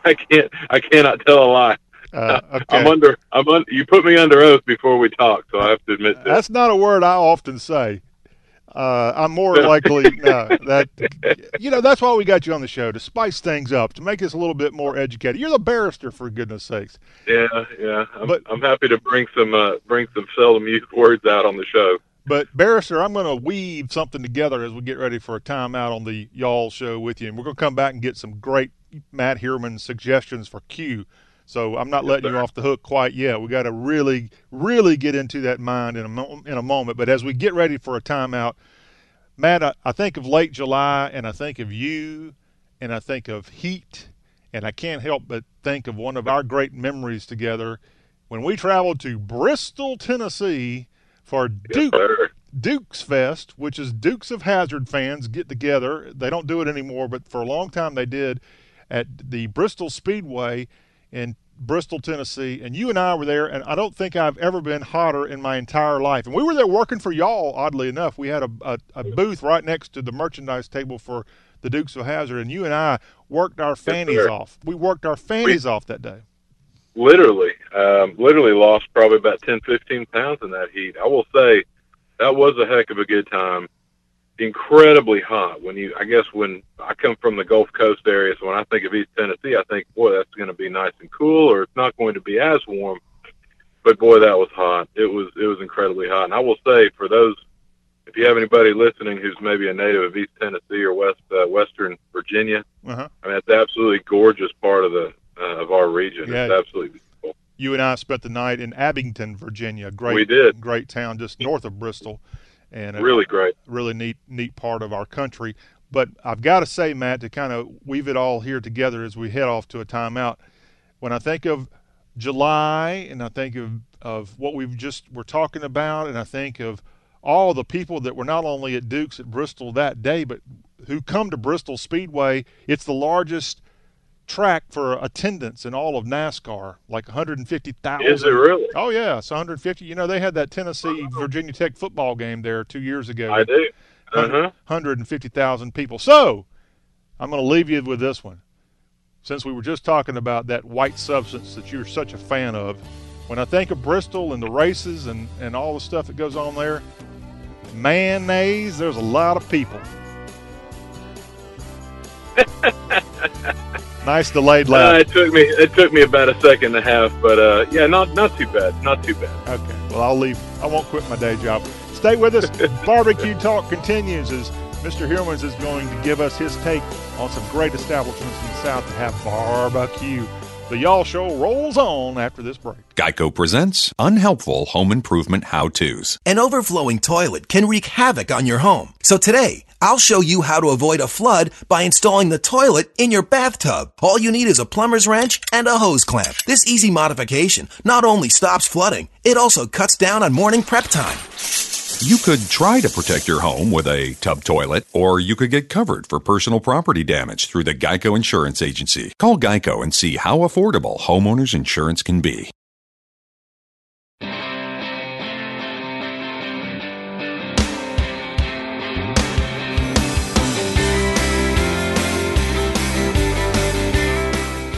I can't. I cannot tell a lie. Uh, okay. *laughs* I'm under. I'm un, You put me under oath before we talk, so I have to admit that. That's not a word I often say. Uh, I'm more *laughs* likely uh, that you know that's why we got you on the show to spice things up, to make us a little bit more educated. You're the barrister, for goodness sakes. Yeah, yeah. I'm, but, I'm happy to bring some uh, bring some seldom used words out on the show. But barrister, I'm going to weave something together as we get ready for a timeout on the y'all show with you, and we're going to come back and get some great Matt Heuerman suggestions for Q. So I'm not yes, letting sir. you off the hook quite yet. We got to really, really get into that mind in a mo- in a moment. But as we get ready for a timeout, Matt, I, I think of late July, and I think of you, and I think of heat, And I can't help but think of one of our great memories together when we traveled to Bristol, Tennessee for Duke, Dukes Fest, which is Dukes of Hazzard fans get together. They don't do it anymore, but for a long time they did at the Bristol Speedway in Bristol, Tennessee, and you and I were there, and I don't think I've ever been hotter in my entire life. And we were there working for y'all, oddly enough. We had a, a, a booth right next to the merchandise table for the Dukes of Hazzard, and you and I worked our fannies sir. off. We worked our fannies off that day. Literally, um, literally lost probably about 10, 15 pounds in that heat. I will say that was a heck of a good time. Incredibly hot. When you, I guess, when I come from the Gulf Coast area, so when I think of East Tennessee, I think, boy, that's going to be nice and cool, or it's not going to be as warm. But boy, that was hot. It was, it was incredibly hot. And I will say, for those, if you have anybody listening who's maybe a native of East Tennessee or West, uh, Western Virginia, Uh-huh. I mean, it's absolutely gorgeous part of the uh, of our region. Yeah. It's absolutely beautiful. You and I spent the night in Abingdon, Virginia. Great, We did. Great town just north of Bristol, and a Really great. really neat, neat part of our country. But I've got to say, Matt, to kind of weave it all here together as we head off to a timeout. When I think of July, and I think of of what we've just were talking about, and I think of all the people that were not only at Duke's at Bristol that day, but who come to Bristol Speedway. It's the largest track for attendance in all of NASCAR, like 150,000. Is it really? Oh yeah, it's 150. You know, they had that Tennessee Virginia Tech football game there two years ago. I do. Uh-huh. 150,000 people. So, I'm going to leave you with this one. Since we were just talking about that white substance that you're such a fan of, when I think of Bristol and the races and, and all the stuff that goes on there, mayonnaise, there's a lot of people. *laughs* nice delayed Uh, it took me it took me about a second and a half, but uh, yeah, not not too bad, not too bad. Okay. Well, I'll leave. I won't quit my day job. Stay with us. *laughs* Barbecue Talk continues as Mr. Hillmans is going to give us his take on some great establishments in the South that have barbecue. The Y'all Show rolls on after this break. Geico presents unhelpful home improvement how to's. An overflowing toilet can wreak havoc on your home. So today, I'll show you how to avoid a flood by installing the toilet in your bathtub. All you need is a plumber's wrench and a hose clamp. This easy modification not only stops flooding, it also cuts down on morning prep time. You could try to protect your home with a tub toilet, or you could get covered for personal property damage through the Geico Insurance Agency. Call Geico and see how affordable homeowners insurance can be.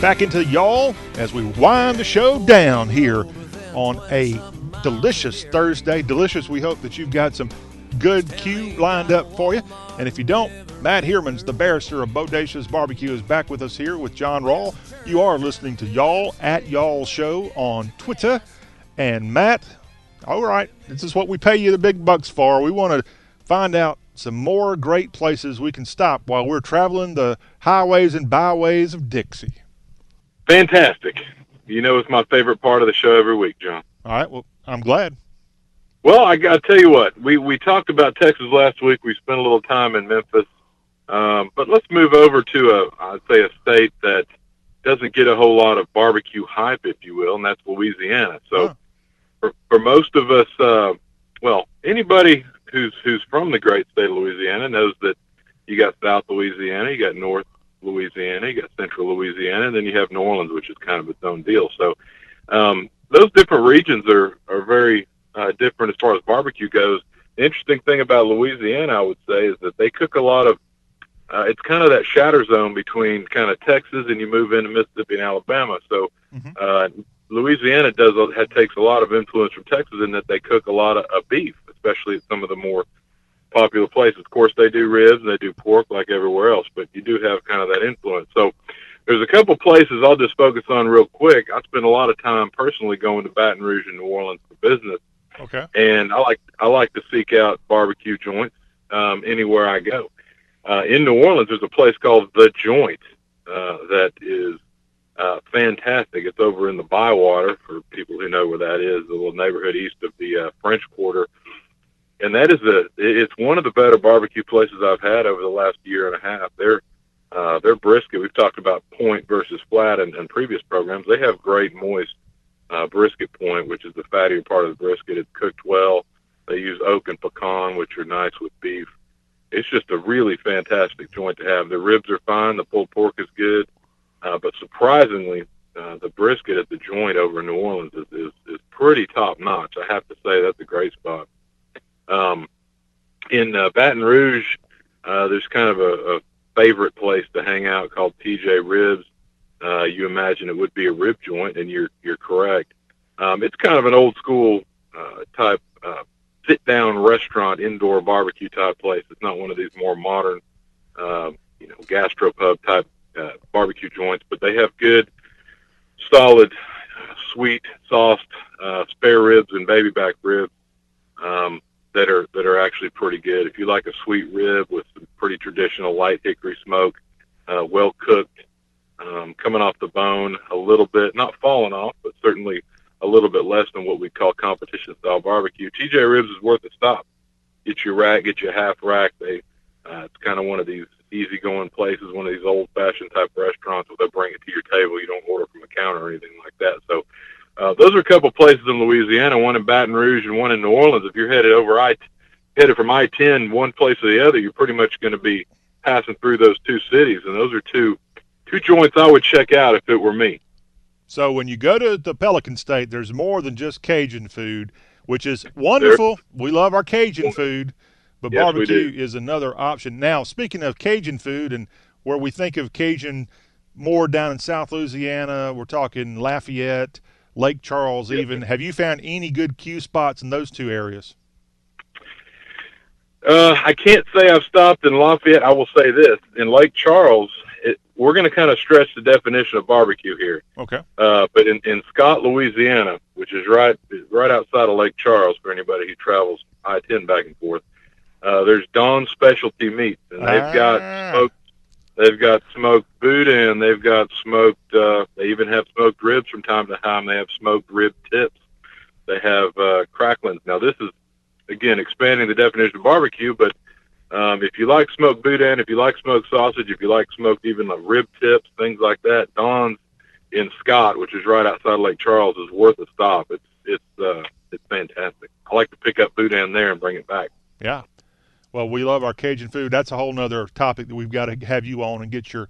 Back into y'all as we wind the show down here on a delicious Thursday. Delicious. We hope that you've got some good cue lined up for you. And if you don't, Matt Heermans, the barrister of Bodacious Barbecue, is back with us here with John Rawl. You are listening to y'all at y'all show on Twitter. And Matt, all right, this is what we pay you the big bucks for. We want to find out some more great places we can stop while we're traveling the highways and byways of Dixie. Fantastic. You know, it's my favorite part of the show every week, John. All right. Well, I'm glad. Well, I got to tell you what, we, we talked about Texas last week. We spent a little time in Memphis. Um, but let's move over to a, I'd say a state that doesn't get a whole lot of barbecue hype, if you will, and that's Louisiana. So for, for most of us, uh, well, anybody who's, who's from the great state of Louisiana knows that you got South Louisiana, you got North Louisiana, you got Central Louisiana, and then you have New Orleans, which is kind of its own deal. So, um, those different regions are, are very uh, different as far as barbecue goes. The interesting thing about Louisiana, I would say, is that they cook a lot of. Uh, it's kind of that shatter zone between kind of Texas and you move into Mississippi and Alabama. So uh, Louisiana does a, takes a lot of influence from Texas in that they cook a lot of, of beef, especially at some of the more popular places. Of course, they do ribs and they do pork like everywhere else, but you do have kind of that influence. So there's a couple places I'll just focus on real quick. I spend a lot of time personally going to Baton Rouge and New Orleans for business Okay. and I like I like to seek out barbecue joints um, anywhere I go. Uh, in New Orleans, there's a place called The Joint uh, that is uh, fantastic. It's over in the Bywater for people who know where that is, the little neighborhood east of the uh, French Quarter, and that is a it's one of the better barbecue places I've had over the last year and a half. They're Uh, their brisket, we've talked about point versus flat in, in previous programs. They have great moist uh, brisket point, which is the fattier part of the brisket. It's cooked well. They use oak and pecan, which are nice with beef. It's just a really fantastic joint to have. The ribs are fine. The pulled pork is good. Uh, but surprisingly, uh, the brisket at the joint over in New Orleans is, is, is pretty top notch. I have to say that's a great spot. Um, in uh, Baton Rouge, uh, there's kind of a, a favorite place to hang out called TJ Ribs. Uh, you imagine it would be a rib joint, and you're you're correct. Um, it's kind of an old school uh, type uh, sit down restaurant, indoor barbecue type place. It's not one of these more modern, uh, you know, gastropub type uh, barbecue joints, but they have good, solid, sweet, soft uh, spare ribs and baby back ribs um, that are that are actually pretty good. If you like a sweet rib with some pretty traditional light hickory smoke, uh, well cooked, um, coming off the bone a little bit, not falling off, but certainly a little bit less than what we call competition style barbecue. TJ Ribs is worth a stop. Get your rack, get your half rack. They, uh, it's kind of one of these easygoing places, one of these old fashioned type restaurants where they'll bring it to your table. You don't order from a counter or anything like that. So, uh, those are a couple places in Louisiana, one in Baton Rouge and one in New Orleans. If you're headed over I, headed from I-10, one place or the other, you're pretty much going to be passing through those two cities. And those are two, two joints I would check out if it were me. So when you go to the Pelican State, there's more than just Cajun food, which is wonderful. We love our Cajun food, but Yes, barbecue is another option. Now, speaking of Cajun food and where we think of Cajun more down in South Louisiana, we're talking Lafayette, Lake Charles even. Have you found any good Q spots in those two areas? Uh, I can't say I've stopped in Lafayette. I will say this: in Lake Charles, it, we're going to kind of stretch the definition of barbecue here. Okay. Uh, but in, in Scott, Louisiana, which is right right outside of Lake Charles for anybody who travels I-10 back and forth, uh, there's Don Specialty Meats, and they've got smoked. They've got smoked boudin. They've got smoked. Uh, they even have smoked ribs from time to time. They have smoked rib tips. They have uh, cracklings. Now this is again expanding the definition of barbecue, but um, if you like smoked boudin, if you like smoked sausage, if you like smoked even like rib tips, things like that, Don's in Scott, which is right outside Lake Charles, is worth a stop. It's it's uh, it's fantastic. I like to pick up boudin there and bring it back. Yeah. Well, we love our Cajun food. That's a whole nother topic that we've got to have you on and get your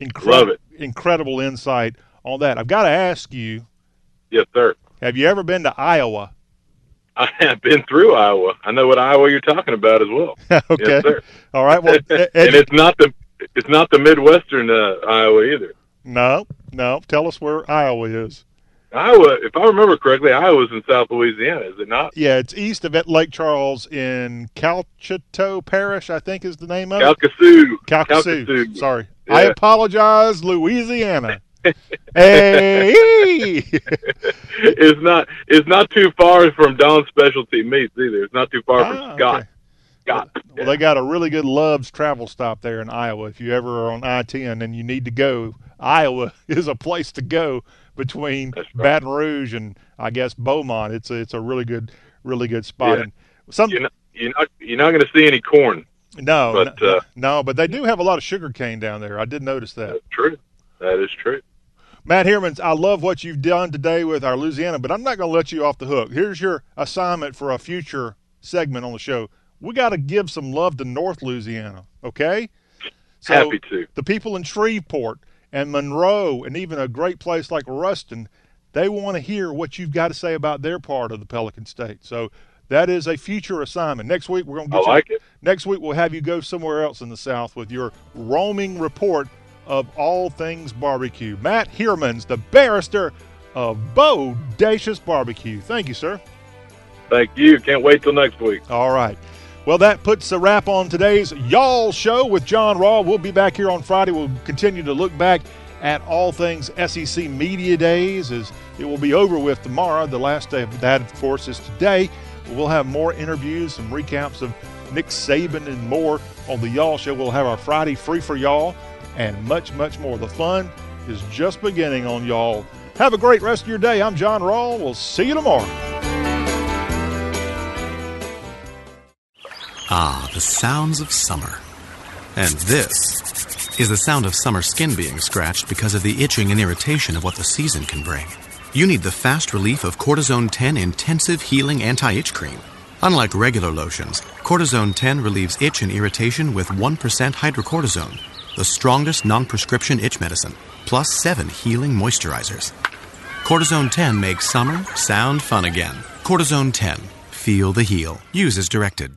incredible incredible insight on that. I've got to ask you, Yes, sir. have you ever been to Iowa? *laughs* I have been through Iowa. I know what Iowa you're talking about as well. *laughs* okay. Yes, sir. All right. Well, *laughs* and it's not the it's not the Midwestern uh, Iowa either. no, no. Tell us where Iowa is. Iowa, if I remember correctly, Iowa's in South Louisiana, is it not? Yeah, it's east of it, Lake Charles in Calchateau Parish, I think is the name of it. Calcasieu. Calcasieu. Calcasieu. Sorry. I apologize, Louisiana. *laughs* hey. it's not it's not too far from Don Specialty Meats either. It's not too far Ah, from Scott. Scott. Well, they got a really good Love's travel stop there in Iowa. If you ever are on I-10 and you need to go, Iowa *laughs* is a place to go between Baton Rouge and I guess Beaumont. It's a, it's a really good, really good spot. Yeah. And some You're not you're not, you're not going to see any corn. no, but, no, uh, no, but they do have a lot of sugar cane down there. I did notice that. True. That is true. Matt Heermans, I love what you've done today with our Louisiana, but I'm not going to let you off the hook. Here's your assignment for a future segment on the show. We got to give some love to North Louisiana, okay? So Happy to. The people in Shreveport and Monroe and even a great place like Ruston, they want to hear what you've got to say about their part of the Pelican State. So that is a future assignment. Next week we're going to get I like you. it. Next week we'll have you go somewhere else in the South with your roaming report of all things barbecue. Matt Heermans, the barrister of Bodacious Barbecue. Thank you, sir. Thank you. Can't wait till next week. All right. Well, that puts a wrap on today's Y'all Show with John Rawl. We'll be back here on Friday. We'll continue to look back at all things SEC Media Days as it will be over with tomorrow. The last day of that, of course, is today. We'll have more interviews, some recaps of Nick Saban and more on the Y'all Show. We'll have our Friday free for y'all and much, much more. The fun is just beginning on y'all. Have a great rest of your day. I'm John Rawl. We'll see you tomorrow. Ah, the sounds of summer. And this is the sound of summer skin being scratched because of the itching and irritation of what the season can bring. You need the fast relief of Cortizone 10 Intensive Healing Anti Itch Cream. Unlike regular lotions, Cortizone 10 relieves itch and irritation with 1% hydrocortisone, the strongest non prescription itch medicine, plus 7 healing moisturizers. Cortizone 10 makes summer sound fun again. Cortizone 10. Feel the heal. Use as directed.